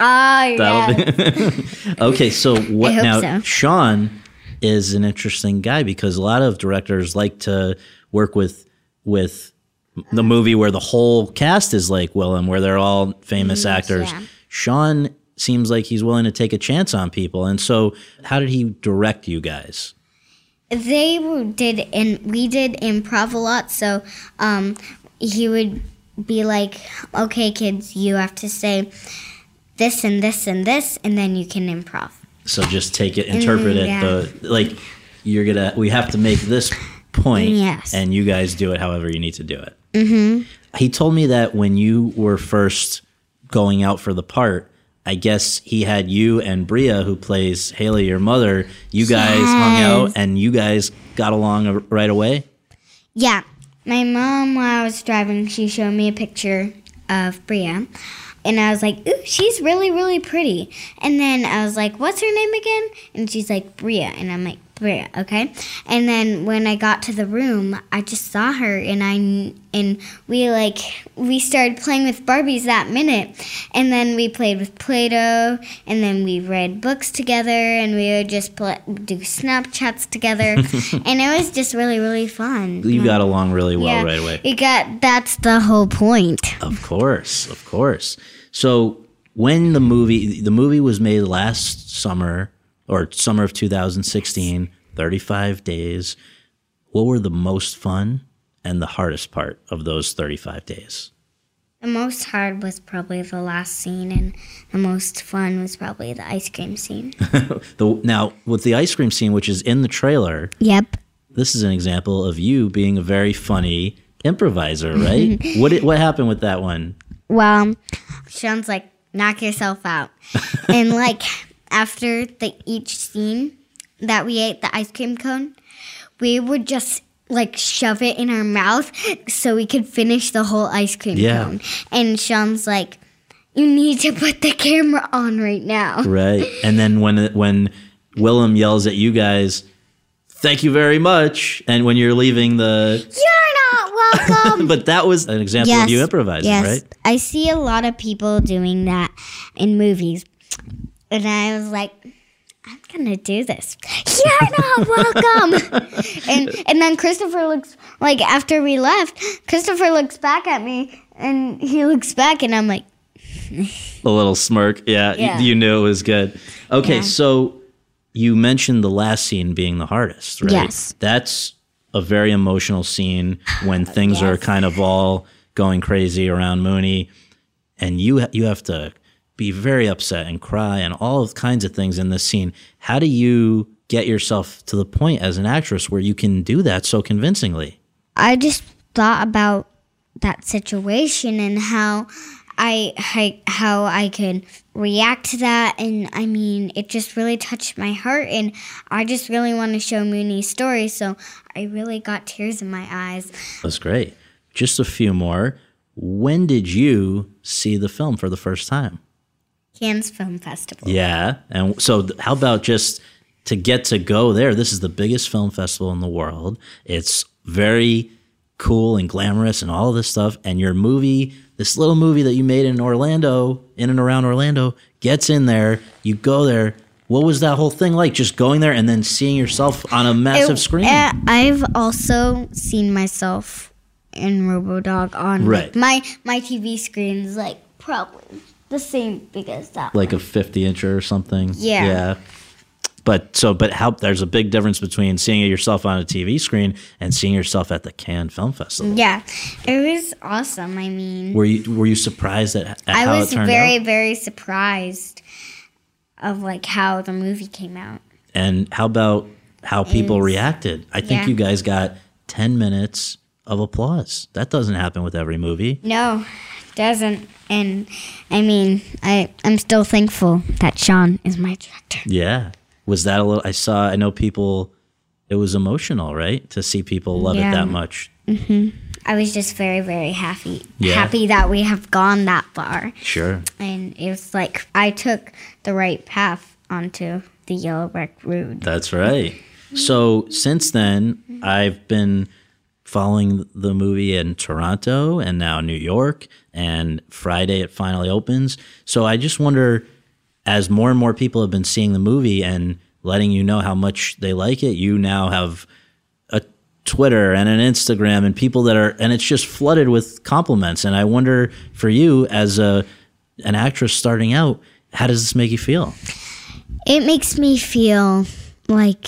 [SPEAKER 4] Ah, yeah. [laughs]
[SPEAKER 1] okay, so what now? So. Sean is an interesting guy because a lot of directors like to work with with the movie where the whole cast is like Willem, where they're all famous mm, actors. Yeah. Sean seems like he's willing to take a chance on people, and so how did he direct you guys?
[SPEAKER 4] They did and we did improv a lot so um, he would be like okay kids you have to say this and this and this and then you can improv
[SPEAKER 1] so just take it interpret it the like you're gonna we have to make this point
[SPEAKER 4] yes.
[SPEAKER 1] and you guys do it however you need to do it
[SPEAKER 4] mm-hmm.
[SPEAKER 1] he told me that when you were first going out for the part I guess he had you and Bria, who plays Halley, your mother. You guys yes. hung out and you guys got along right away.
[SPEAKER 4] Yeah, my mom, while I was driving, she showed me a picture of Bria, and I was like, "Ooh, she's really, really pretty." And then I was like, "What's her name again?" And she's like, "Bria," and I'm like, okay? And then when I got to the room, I just saw her and I and we like we started playing with Barbies that minute. And then we played with Play-Doh and then we read books together and we would just play, do Snapchats together. [laughs] and it was just really really fun.
[SPEAKER 1] You got along really well yeah, right away.
[SPEAKER 4] You got that's the whole point.
[SPEAKER 1] Of course. Of course. So when the movie the movie was made last summer or summer of 2016, 35 days. What were the most fun and the hardest part of those 35 days?
[SPEAKER 4] The most hard was probably the last scene, and the most fun was probably the ice cream scene. [laughs]
[SPEAKER 1] the, now, with the ice cream scene, which is in the trailer,
[SPEAKER 4] yep,
[SPEAKER 1] this is an example of you being a very funny improviser, right? [laughs] what what happened with that one?
[SPEAKER 4] Well, Sean's like, knock yourself out, [laughs] and like after the each scene that we ate the ice cream cone, we would just like shove it in our mouth so we could finish the whole ice cream
[SPEAKER 1] Yeah.
[SPEAKER 4] cone. And Sean's like, "You need to put the camera on right now."
[SPEAKER 1] Right. [laughs] And then when when Willem yells at you guys, "Thank you very much," and when you're leaving the,
[SPEAKER 4] You're not welcome. [laughs]
[SPEAKER 1] but that was an example of you improvising,
[SPEAKER 4] yes.
[SPEAKER 1] right?
[SPEAKER 4] I see a lot of people doing that in movies. And I was like, I'm gonna do this. You're not welcome. [laughs] and and then Christopher looks like after we left, Christopher looks back at me and he looks back and I'm like,
[SPEAKER 1] A little smirk. Yeah,
[SPEAKER 4] Yeah.
[SPEAKER 1] you knew it was good. Okay,
[SPEAKER 4] Yeah.
[SPEAKER 1] so you mentioned the last scene being the hardest, right?
[SPEAKER 4] Yes.
[SPEAKER 1] That's a very emotional scene when things are kind of all going crazy around Moonee, and you you have to be very upset and cry and all kinds of things in this scene. How do you get yourself to the point as an actress where you can do that so convincingly?
[SPEAKER 4] I just thought about that situation and how I, I how I could react to that and I mean it just really touched my heart and I just really want to show Moonee's story so I really got tears in my eyes.
[SPEAKER 1] That's great. Just a few more. When did you see the film for the first time?
[SPEAKER 4] Cannes Film Festival.
[SPEAKER 1] Yeah. And so, how about just to get to go there? This is the biggest film festival in the world. It's very cool and glamorous and all of this stuff. And your movie, this little movie that you made in Orlando, in and around Orlando, gets in there. You go there. What was that whole thing like? Just going there and then seeing yourself on a massive
[SPEAKER 4] It-
[SPEAKER 1] screen?
[SPEAKER 4] uh, I've also seen myself in RoboDog on
[SPEAKER 1] Right.
[SPEAKER 4] my my TV screen is like probably the same big as that.
[SPEAKER 1] like a 50 incher or something.
[SPEAKER 4] Yeah.
[SPEAKER 1] Yeah. But so, but how there's a big difference between seeing yourself on a TV screen and seeing yourself at the Cannes Film Festival.
[SPEAKER 4] yeah, it was awesome. I mean,
[SPEAKER 1] Were you were you surprised at, at
[SPEAKER 4] I
[SPEAKER 1] how
[SPEAKER 4] was
[SPEAKER 1] it turned
[SPEAKER 4] very
[SPEAKER 1] out?
[SPEAKER 4] very surprised of like how the movie came out.
[SPEAKER 1] And how about how people reacted? I think
[SPEAKER 4] yeah.
[SPEAKER 1] you guys got 10 minutes of applause. That doesn't happen with every movie.
[SPEAKER 4] No, doesn't. And I mean, I I'm still thankful that Sean is my director.
[SPEAKER 1] Yeah. Was that a little I saw I know people it was emotional, right? To see people love it that much. Mhm.
[SPEAKER 4] I was just very very happy,
[SPEAKER 1] Yeah.
[SPEAKER 4] happy that we have gone that far.
[SPEAKER 1] Sure.
[SPEAKER 4] and it was like I took the right path onto the yellow brick road.
[SPEAKER 1] That's right. So since then, I've been following the movie in Toronto and now New York, and Friday it finally opens. So I just wonder, as more and more people have been seeing the movie and letting you know how much they like it, you now have a Twitter and an Instagram and people that are, and it's just flooded with compliments. And I wonder for you as a an actress starting out, how does this make you feel?
[SPEAKER 4] It makes me feel like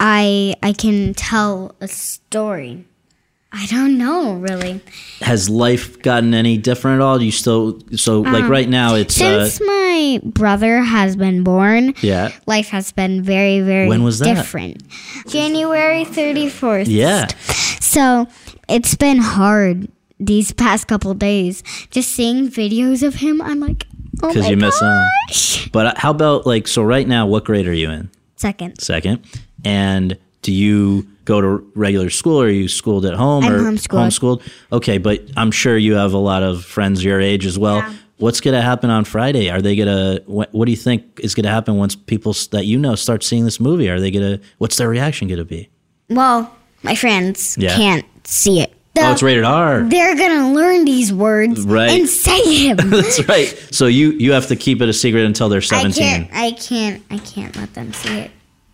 [SPEAKER 4] I I can tell a story. I don't know really.
[SPEAKER 1] has life gotten any different at all? Do you still so like right now it's uh,
[SPEAKER 4] Since my brother has been born,
[SPEAKER 1] yeah
[SPEAKER 4] life has been very very
[SPEAKER 1] When was that?
[SPEAKER 4] different. January 34th.
[SPEAKER 1] yeah
[SPEAKER 4] So, it's been hard these past couple days just seeing videos of him. I'm like, oh
[SPEAKER 1] because you miss him.
[SPEAKER 4] gosh.
[SPEAKER 1] But uh, how about like so right now? What grade are you in?
[SPEAKER 4] Second.
[SPEAKER 1] Second, and do you go to regular school or are you schooled at home
[SPEAKER 4] I'm
[SPEAKER 1] or
[SPEAKER 4] homeschooled.
[SPEAKER 1] homeschooled? Okay, but I'm sure you have a lot of friends your age as well.
[SPEAKER 4] Yeah.
[SPEAKER 1] What's going to happen on Friday? Are they going to? What, what do you think is going to happen once people that you know start seeing this movie? Are they going to? What's their reaction going to be?
[SPEAKER 4] Well, my friends
[SPEAKER 1] Yeah.
[SPEAKER 4] can't see it.
[SPEAKER 1] Oh, it's rated R.
[SPEAKER 4] They're gonna learn these words
[SPEAKER 1] Right.
[SPEAKER 4] and say them. [laughs]
[SPEAKER 1] That's right. So you you have to keep it a secret until they're
[SPEAKER 4] I
[SPEAKER 1] 17.
[SPEAKER 4] can't. I can't. I can't let them see it.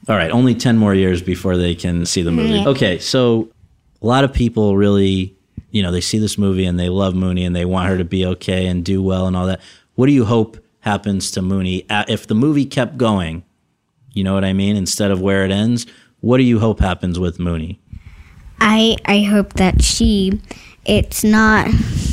[SPEAKER 1] All right, only 10 more years before they can see the movie. Okay, so a lot of people really, you know, they see this movie and they love Moonee and they want her to be okay and do well and all that. What do you hope happens to Moonee if the movie kept going? You know what I mean? Instead of where it ends, what do you hope happens with Moonee?
[SPEAKER 4] I I hope that she it's not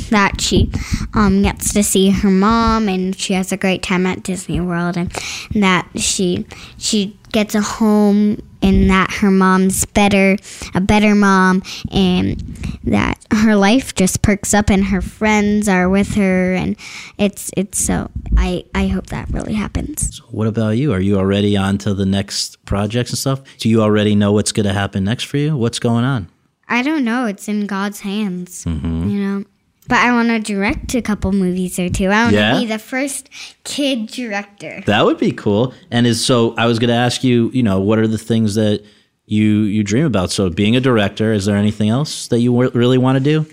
[SPEAKER 4] that she um gets to see her mom and she has a great time at Disney World and that she she gets a home and that her mom's better a better mom and that her life just perks up and her friends are with her and it's it's so I I hope that really happens.
[SPEAKER 1] What about you? Are you already on to the next projects and stuff? Do you already know what's going to happen next for you? What's going on?
[SPEAKER 4] I don't know. It's in God's hands, mm-hmm. you know. But I want to direct a couple movies or two. I want yeah? to be the first kid director.
[SPEAKER 1] That would be cool. And is so I was going to ask you, you know, what are the things that you you dream about? So being a director, is there anything else that you really want to do?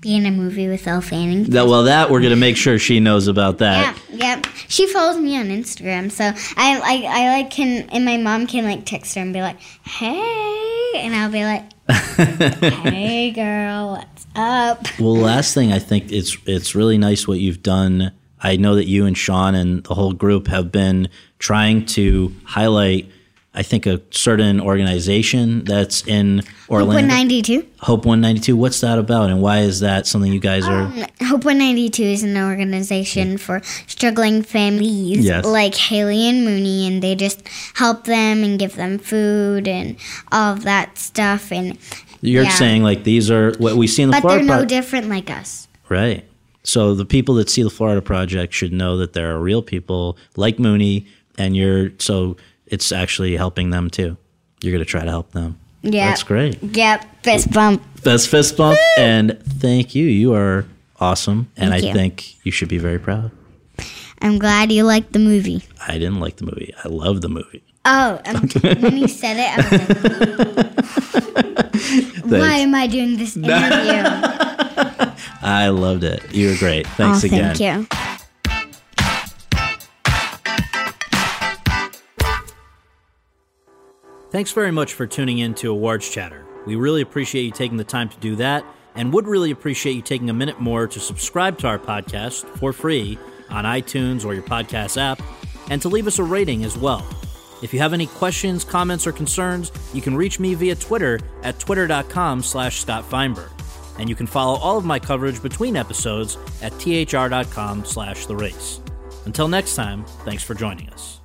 [SPEAKER 4] Be in a movie with Elle Fanning.
[SPEAKER 1] That, well, that we're going to make sure she knows about that.
[SPEAKER 4] Yeah, yeah. She follows me on Instagram, so I like I like can and my mom can like text her and be like, "Hey," and I'll be like, [laughs] "Hey, girl, up?"
[SPEAKER 1] Well, last thing I think it's it's really nice what you've done. I know that you and Sean and the whole group have been trying to highlight I think a certain organization that's in Orlando.
[SPEAKER 4] Hope 192.
[SPEAKER 1] Hope 192. What's that about, and why is that something you guys are? Um,
[SPEAKER 4] Hope 192 is an organization for struggling families yes. like Halley and Moonee, and they just help them and give them food and all of that stuff. And
[SPEAKER 1] you're yeah. saying like these are what we see in the
[SPEAKER 4] but
[SPEAKER 1] Florida
[SPEAKER 4] they're no pro- different like us,
[SPEAKER 1] right? So the people that see the Florida Project should know that there are real people like Moonee, and you're so it's actually helping them too. You're going to try to help them.
[SPEAKER 4] Yeah.
[SPEAKER 1] That's great.
[SPEAKER 4] Yep. Fist bump.
[SPEAKER 1] Best fist bump. and thank you. You are awesome. And thank I you. think you should be very proud.
[SPEAKER 4] I'm glad you liked the movie.
[SPEAKER 1] I didn't like the movie. I love the movie.
[SPEAKER 4] Oh, um, [laughs] when you said it, I was like, [laughs] why am I doing this [laughs] interview?
[SPEAKER 1] I loved it. You were great. Thanks
[SPEAKER 4] oh,
[SPEAKER 1] again.
[SPEAKER 4] Thank you.
[SPEAKER 1] Thanks very much for tuning in to Awards Chatter. We really appreciate you taking the time to do that and would really appreciate you taking a minute more to subscribe to our podcast for free on iTunes or your podcast app and to leave us a rating as well. If you have any questions, comments, or concerns, you can reach me via Twitter at twitter.com slash Scott Feinberg. And you can follow all of my coverage between episodes at thr.com slash the race. Until next time, thanks for joining us.